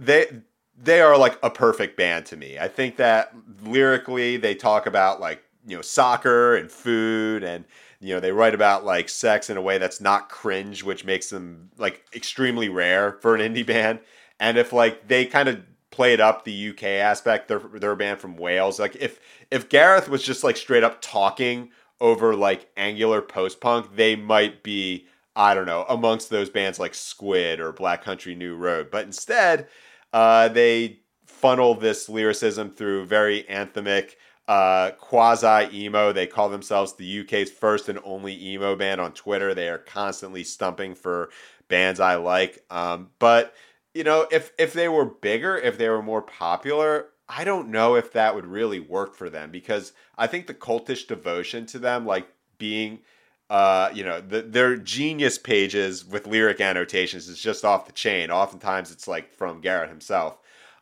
they they are like a perfect band to me. I think that lyrically they talk about like, you know, soccer and food and you know, they write about like sex in a way that's not cringe, which makes them like extremely rare for an indie band. And if like they kind of played up the UK aspect, they're they're a band from Wales. Like if if Gareth was just like straight up talking over like angular post punk, they might be I don't know amongst those bands like Squid or Black Country New Road. But instead, uh, they funnel this lyricism through very anthemic uh, quasi emo. They call themselves the UK's first and only emo band on Twitter. They are constantly stumping for bands I like. Um, but you know, if if they were bigger, if they were more popular, I don't know if that would really work for them because I think the cultish devotion to them, like being uh, you know, the, their genius pages with lyric annotations is just off the chain. Oftentimes, it's like from Gareth himself,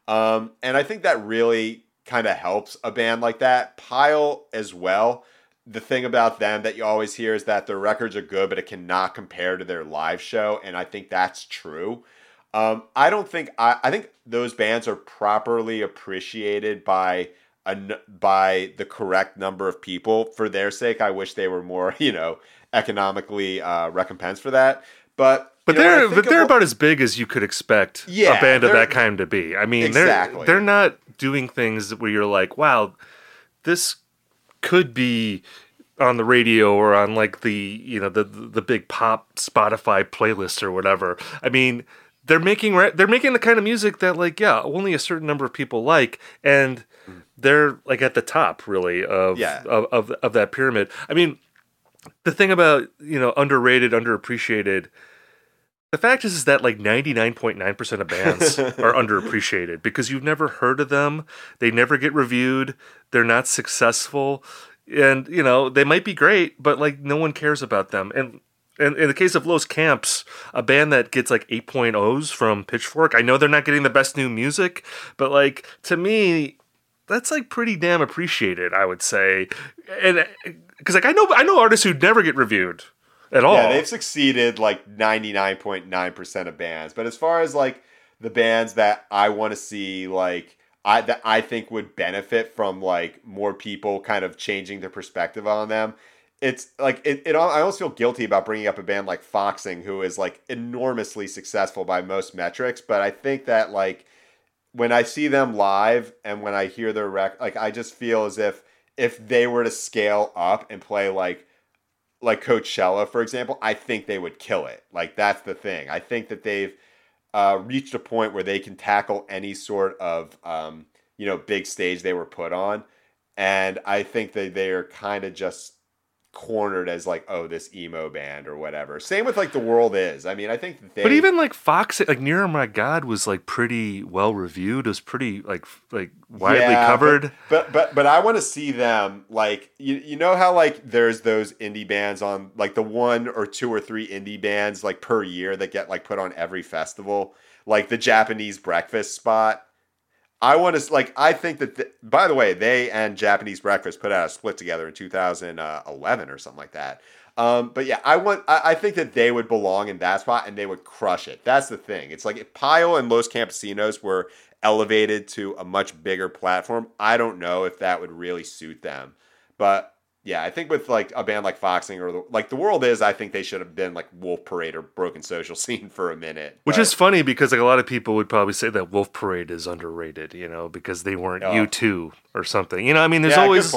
um, and I think that really kind of helps a band like that. Pile as well. The thing about them that you always hear is that their records are good, but it cannot compare to their live show, and I think that's true. Um, I don't think I, I think those bands are properly appreciated by a, n- by the correct number of people. For their sake, I wish they were more, you know, economically uh, recompensed for that. But But you know, they're but they're of- about as big as you could expect Yeah, a band of that kind to be. I mean, Exactly. they're they're not doing things where you're like, wow, this could be on the radio or on like the you know the the big pop Spotify playlist or whatever. I mean, they're making re- they're making the kind of music that like yeah, only a certain number of people like and they're like at the top really of Yeah. of, of of that pyramid. I mean, the thing about, you know, underrated, underappreciated the fact is, is that like 99.9% of bands are underappreciated because you've never heard of them. They never get reviewed. They're not successful. And, you know, they might be great, but like no one cares about them. And, and in the case of Los Camps, a band that gets like 8.0s from Pitchfork, I know they're not getting the best new music, but like to me, that's like pretty damn appreciated, I would say. And because like I know I know artists who never get reviewed at all. Yeah, they've succeeded like 99.9% of bands. But as far as like the bands that I want to see like I that I think would benefit from like more people kind of changing their perspective on them, it's like it, it I almost feel guilty about bringing up a band like Foxing who is like enormously successful by most metrics, but I think that like when I see them live and when I hear their rec, like I just feel as if if they were to scale up and play like like Coachella, for example, I think they would kill it. Like that's the thing. I think that they've uh, reached a point where they can tackle any sort of um, you know big stage they were put on, and I think that they are kind of just cornered as like oh this emo band or whatever same with like the world is i mean i think they But even like Fox, like Nearer My God was like pretty well reviewed. It was pretty like like widely Yeah, covered. But but but I want to see them like you you know how like there's those indie bands on like the one or two or three indie bands like per year that get like put on every festival like the Japanese breakfast spot. I want to like I think that the, by the way they and Japanese breakfast put out a split together in 2011 or something like that. Um, but yeah, I want I, I think that they would belong in that spot and they would crush it. That's the thing. It's like if Pile and Los Campesinos were elevated to a much bigger platform, I don't know if that would really suit them. But yeah, I think with like a band like Foxing or the, like the world is, I think they should have been like Wolf Parade or Broken Social Scene for a minute. Which But- is funny because like a lot of people would probably say that Wolf Parade is underrated, you know, because they weren't Oh. U two or something. You know, I mean, there's yeah, always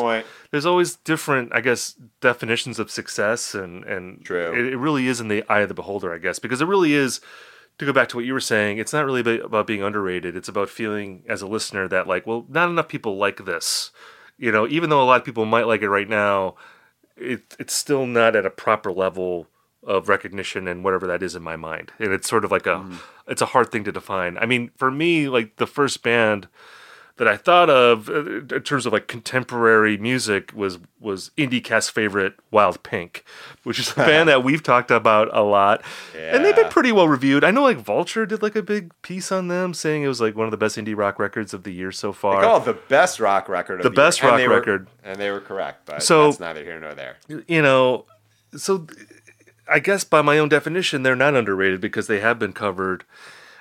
there's always different, I guess, definitions of success, and and True. It, it really is in the eye of the beholder, I guess, because it really is. To go back to what you were saying, it's not really about being underrated. It's about feeling as a listener that like, well, not enough people like this. You know, even though a lot of people might like it right now, it it's still not at a proper level of recognition and whatever that is in my mind. And it's sort of like a Mm. it's a hard thing to define. I mean, for me, like the first band that I thought of uh, in terms of like contemporary music was was IndieCast's favorite Wild Pink, which is a band that we've talked about a lot, and they've been pretty well reviewed. I know like Vulture did like a big piece on them, saying it was like one of the best indie rock records of the year so They far. call it the best rock record. Of The the, best year, and rock they were- record. and they were correct. But So- that's neither here nor there. you know, so I guess by my own definition, they're not underrated because they have been covered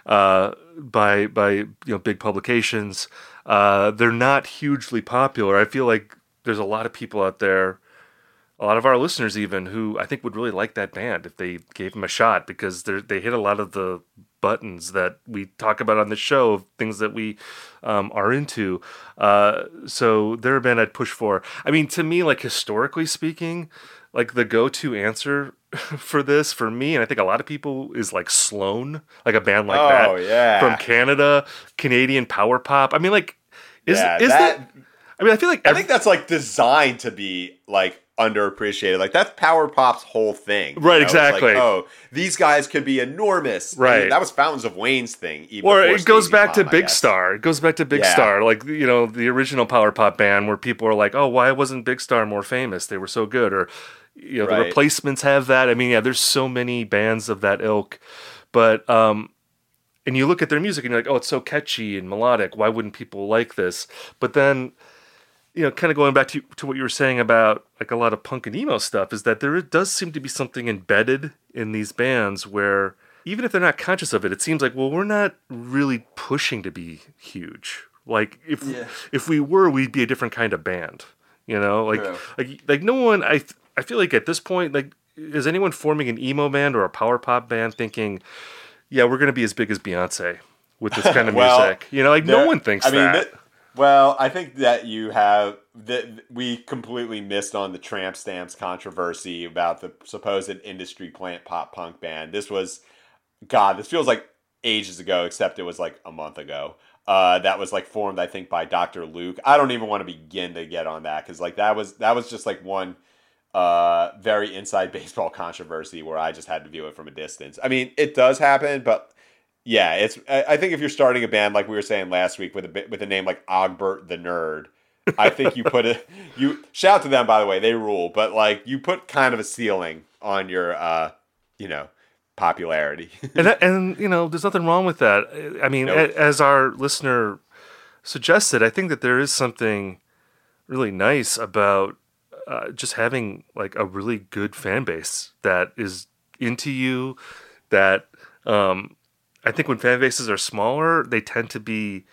uh, by by you know big publications. Uh, they're not hugely popular. I feel like there's a lot of people out there, a lot of our listeners even, who I think would really like that band if they gave them a shot because they they hit a lot of the buttons that we talk about on the show of things that we um, are into. Uh, so they're a band I'd push for. I mean, to me, like historically speaking, like the go-to answer for this for me, and I think a lot of people is like Sloan, like a band like oh, that oh yeah, from Canada, Canadian power pop. I mean, like, is yeah, is that, that? I mean, I feel like I think that's like designed to be like underappreciated. Like that's Power Pop's whole thing. Right, know? It's like, exactly. oh, these guys could be enormous. I mean, Right. that was Fountains of Wayne's thing. Even or it goes back to Mom, I Big. Star. It goes back to Big Yeah. Star, like you know the original power pop band, where people are like, "Oh, why wasn't Big Star more famous? They were so good." Or you know, the replacements have that. I mean, yeah, there's so many bands of that ilk, but um, and you look at their music and you're like, "Oh, it's so catchy and melodic. Why wouldn't people like this?" But then you know, kind of going back to to what you were saying about like a lot of punk and emo stuff, is that there does seem to be something embedded in these bands where even if they're not conscious of it, it seems like well, we're not really pushing to be huge. Like if Yeah. if we were, we'd be a different kind of band. You know, like True. like like no one. I I feel like at this point, like is anyone forming an emo band or a power pop band thinking, yeah, we're gonna be as big as Beyonce with this kind of Well, music? You know, like no one thinks I mean, that. Well, I think that you have that we completely missed on the tramp stamps controversy about the supposed industry plant pop punk band. This was, God, this feels like ages ago, except it was like a month ago. Uh, that was like formed, I think, by Dr. Luke. I don't even want to begin to get on that because like that was that was just like one uh very inside baseball controversy where I just had to view it from a distance. I mean, it does happen, but yeah, it's. I think if you're starting a band like we were saying last week with a bit- with a name like Ogbert the Nerd, I think you put a you shout out to them by the way they rule, but like you put kind of a ceiling on your uh you know popularity. and that, and you know, there's nothing wrong with that. I mean, Nope. a, as our listener suggested, I think that there is something really nice about uh, just having like a really good fan base that is into you. That um, I think when fan bases are smaller, they tend to be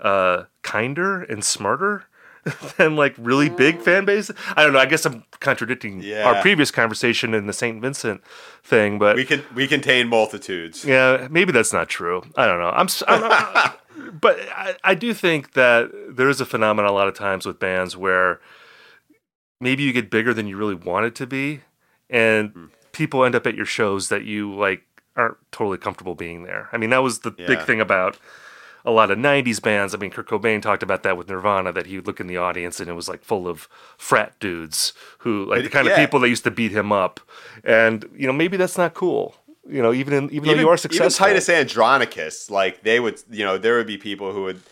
uh, kinder and smarter than like really big fan bases. I don't know. I guess I'm contradicting Yeah. our previous conversation in the Saint Vincent thing, but we can we contain multitudes. yeah, maybe that's not true. I don't know. I'm, I'm but I, I do think that there is a phenomenon a lot of times with bands where maybe you get bigger than you really wanted to be, and Hmm. people end up at your shows that you like aren't totally comfortable being there. I mean, that was the big thing about a lot of 90s bands. I mean, Kurt Cobain talked about that with Nirvana, that he would look in the audience and it was like full of frat dudes who, like, the kind of people that used to beat him up. And, you know, maybe that's not cool. You know, even in, even, though you are successful. Even Titus Andronicus, like they would, you know, there would be people who would,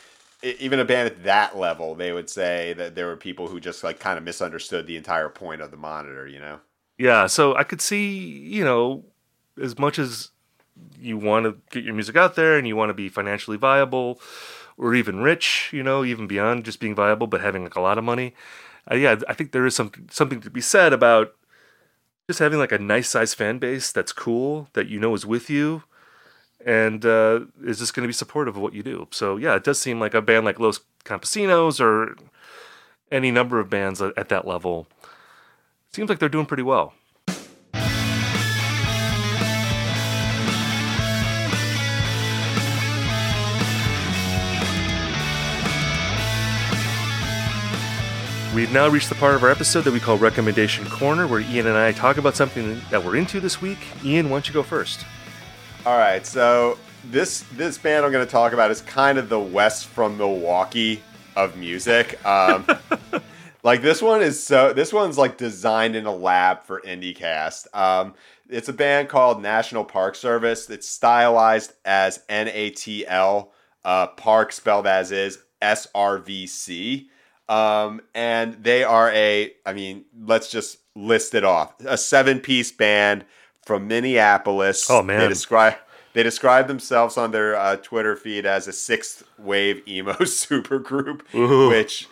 even a band at that level, they would say that there were people who just like kind of misunderstood the entire point of the monitor, you know? Yeah, so I could see, you know, as much as you want to get your music out there and you want to be financially viable or even rich, you know, even beyond just being viable but having like a lot of money. Uh, yeah, I think there is something something to be said about just having like a nice size fan base that's cool that you know is with you and uh, is just going to be supportive of what you do. So yeah, it does seem like a band like Los Campesinos or any number of bands at, at that level seems like they're doing pretty well. We've now reached the part of our episode that we call Recommendation Corner, where Ian and I talk about something that we're into this week. Ian, why don't you go first? All right, so this this band I'm going to talk about is kind of the Wes from Milwaukee of music. Um, like this one is so this one's like designed in a lab for IndieCast. Um, it's a band called National Park Service. It's stylized as N A T L, uh, Park spelled as is S R V C. Um, and they are a, I mean, let's just list it off. A seven piece band from Minneapolis. Oh, man. They describe they describe themselves on their uh, Twitter feed as a sixth wave emo supergroup, Ooh. which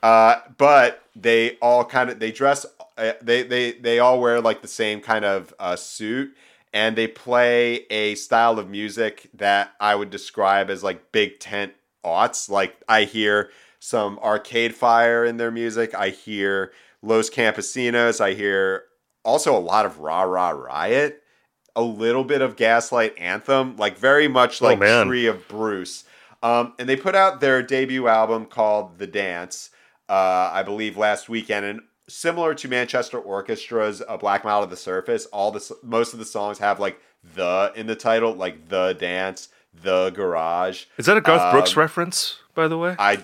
uh, but they all kind of they dress uh, they they they all wear like the same kind of uh, suit and they play a style of music that I would describe as like big tent aughts. Like I hear some Arcade Fire in their music. I hear Los Campesinos. I hear also a lot of Ra Ra Riot. A little bit of Gaslight Anthem, like very much like man. Tree of Bruce. Um, and they put out their debut album called The Dance, uh, I believe last weekend. And similar to Manchester Orchestra's "A Black Mile to the Surface, all the most of the songs have like the in the title, like The Dance, The Garage. Is that a Garth Brooks Um, reference, by the way? I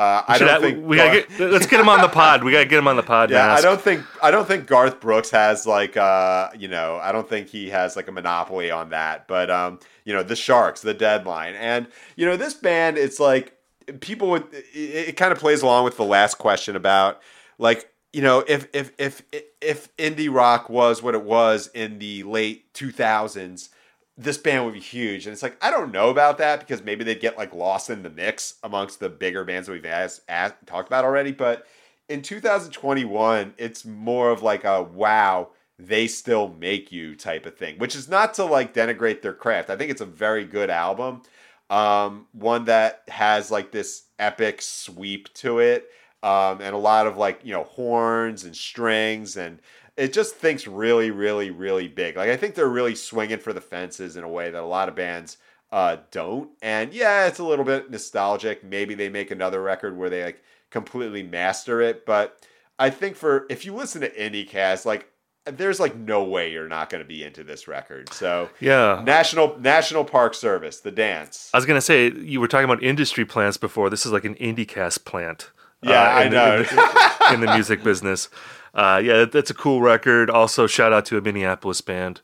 uh, I don't think we Garth- get, let's get him on the pod. We gotta get him on the pod. yeah, I don't think I don't think Garth Brooks has like uh you know I don't think he has like a monopoly on that. But um you know the Sharks, the Deadline, and you know this band. It's like people would it, it kind of plays along with the last question about like you know if if if if indie rock was what it was in the late two thousands. This band would be huge, and it's like I don't know about that because maybe they'd get like lost in the mix amongst the bigger bands that we've asked, asked, talked about already. But in 2021, it's more of like a wow, they still make you type of thing, which is not to like denigrate their craft. I think it's a very good album. Um, one that has like this epic sweep to it, um, and a lot of like, you know, horns and strings, and it just thinks really, really, really big. Like, I think they're really swinging for the fences in a way that a lot of bands uh, don't. And yeah, it's a little bit nostalgic. Maybe they make another record where they like completely master it. But I think for if you listen to IndieCast, like there's like no way you're not going to be into this record. So Yeah. National National Park Service, the dance. I was gonna say you were talking about industry plants before. This is like an IndieCast plant. Yeah, I in the- know. in the, in the music business. Uh, yeah, that- that's a cool record. Also, shout out to a Minneapolis band.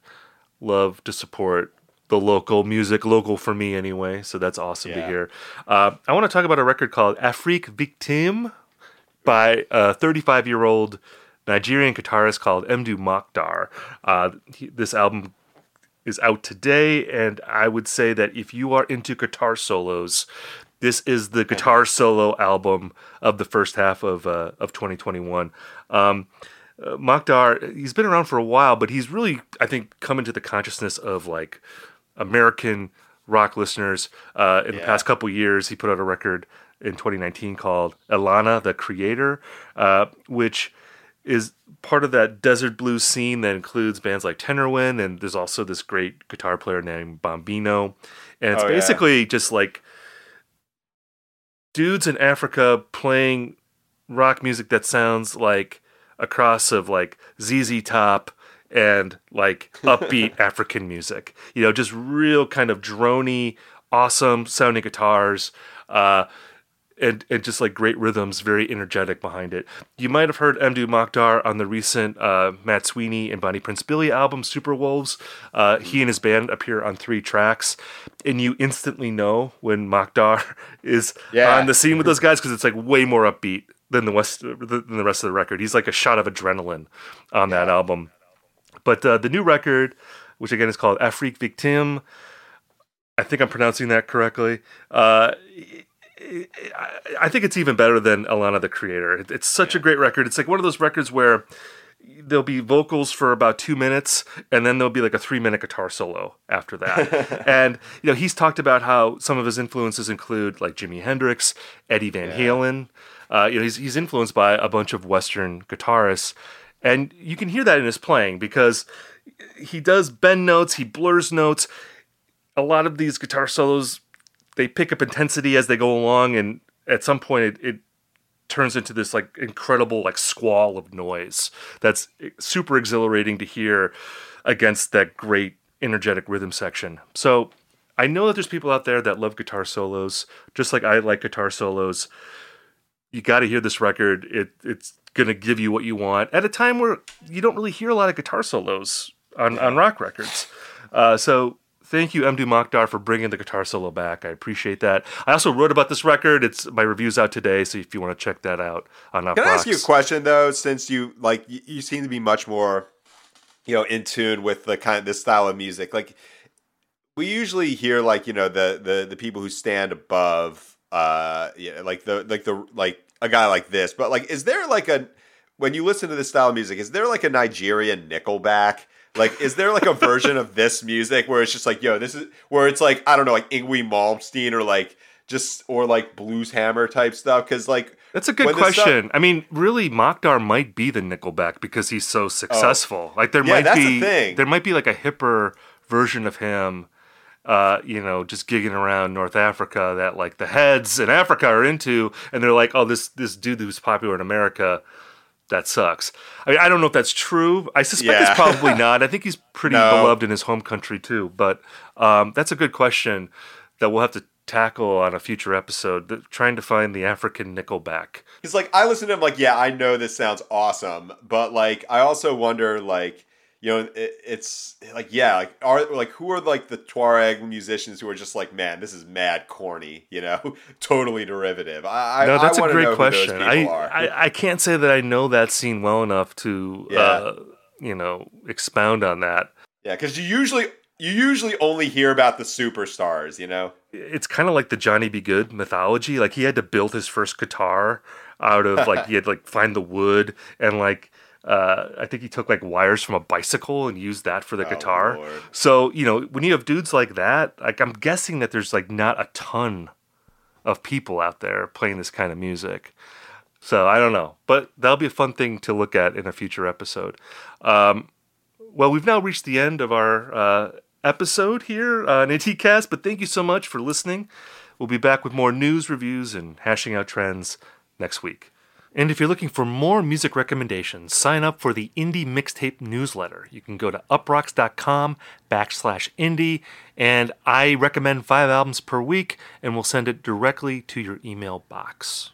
Love to support the local music, local for me anyway. So that's awesome to hear. Uh, I want to talk about a record called Afrique Victime by a 35 year old Nigerian guitarist called Mdou Moctar. Uh, he- this album is out today, and I would say that if you are into guitar solos, this is the guitar solo album of the first half of uh, of 2021. Um, uh, Moctar, he's been around for a while, but he's really, I think, come into the consciousness of like American rock listeners. Uh, in the past couple years, he put out a record in 2019 called Ilana, the Creator, uh, which is part of that desert blues scene that includes bands like Tinariwen, and there's also this great guitar player named Bombino, and it's Oh, yeah. basically just like dudes in Africa playing rock music that sounds like a cross of like ZZ Top and like upbeat African music. You know, just real kind of drony, awesome sounding guitars. Uh, and, and just like great rhythms, very energetic behind it. You might have heard Mdou Moctar on the recent uh, Matt Sweeney and Bonnie Prince Billy album, Super Wolves. Uh, he and his band appear on three tracks, and you instantly know when Moctar is Yeah. on the scene with those guys because it's like way more upbeat than the west than the rest of the record. He's like a shot of adrenaline on that album. But uh, the new record, which again is called Afrique Victime, I think I'm pronouncing that correctly. Uh, I- I think it's even better than Ilana the Creator. It's such a great record. It's like one of those records where there'll be vocals for about two minutes, and then there'll be like a three minute guitar solo after that. and you know, he's talked about how some of his influences include like Jimi Hendrix, Eddie Van Halen. Uh, you know, he's he's influenced by a bunch of Western guitarists, and you can hear that in his playing because he does bend notes, he blurs notes. A lot of these guitar solos they pick up intensity as they go along and at some point it, it turns into this like incredible like squall of noise that's super exhilarating to hear against that great energetic rhythm section. So i know that there's people out there that love guitar solos just like i like guitar solos. You got to hear this record. It it's going to give you what you want at a time where you don't really hear a lot of guitar solos on, on rock records. Uh, so thank you Mdou Moctar for bringing the guitar solo back i appreciate that i also wrote about this record it's my review's out today so if you want to check that out on Up Can I ask you a question though? Since you like, you, seem to be much more, you know, in tune with the kind of this style of music. Like, we usually hear like you know the the the people who stand above, uh, yeah, like the like the like a guy like this. But like, is there like a when you listen to this style of music, is there like a Nigerian Nickelback? Like, is there like a version of this music where it's just like, yo, this is where it's like, I don't know, like Yngwie Malmsteen or like just or like Blues Hammer type stuff? Because like, That's a good this stuff- question. I mean, really, Moctar might be the Nickelback because he's so successful. Like there Oh. Yeah, might be there might be like a hipper version of him, uh, you know, just gigging around North Africa that like the heads in Africa are into, and they're like, oh, this this dude who's popular in America. That sucks. I mean, I don't know if that's true. I suspect Yeah. it's probably not. I think he's pretty No. beloved in his home country too. But um, that's a good question that we'll have to tackle on a future episode. Trying to find the African Nickelback. He's like I listen to him like yeah I know this sounds awesome but like I also wonder like you know it, it's like yeah like are like who are like the Tuareg musicians who are just like man this is mad corny you know totally derivative I No, that's I a great know who those question. I. I I can't say that I know that scene well enough to Yeah. uh, you know expound on that. yeah because you usually you usually only hear about the superstars you know It's kind of like the Johnny B. Goode mythology. Like he had to build his first guitar out of like he had to like find the wood and like uh, I think he took like wires from a bicycle and used that for the Oh, guitar. Lord. So you know when you have dudes like that, like I'm guessing that there's like not a ton of people out there playing this kind of music. So I don't know, but that'll be a fun thing to look at in a future episode. Um, well, we've now reached the end of our uh, episode here on IndieCast, but thank you so much for listening. We'll be back with more news, reviews, and hashing out trends next week. And if you're looking for more music recommendations, sign up for the Indie Mixtape newsletter. You can go to uproxx.com backslash indie, and I recommend five albums per week, and we'll send it directly to your email box.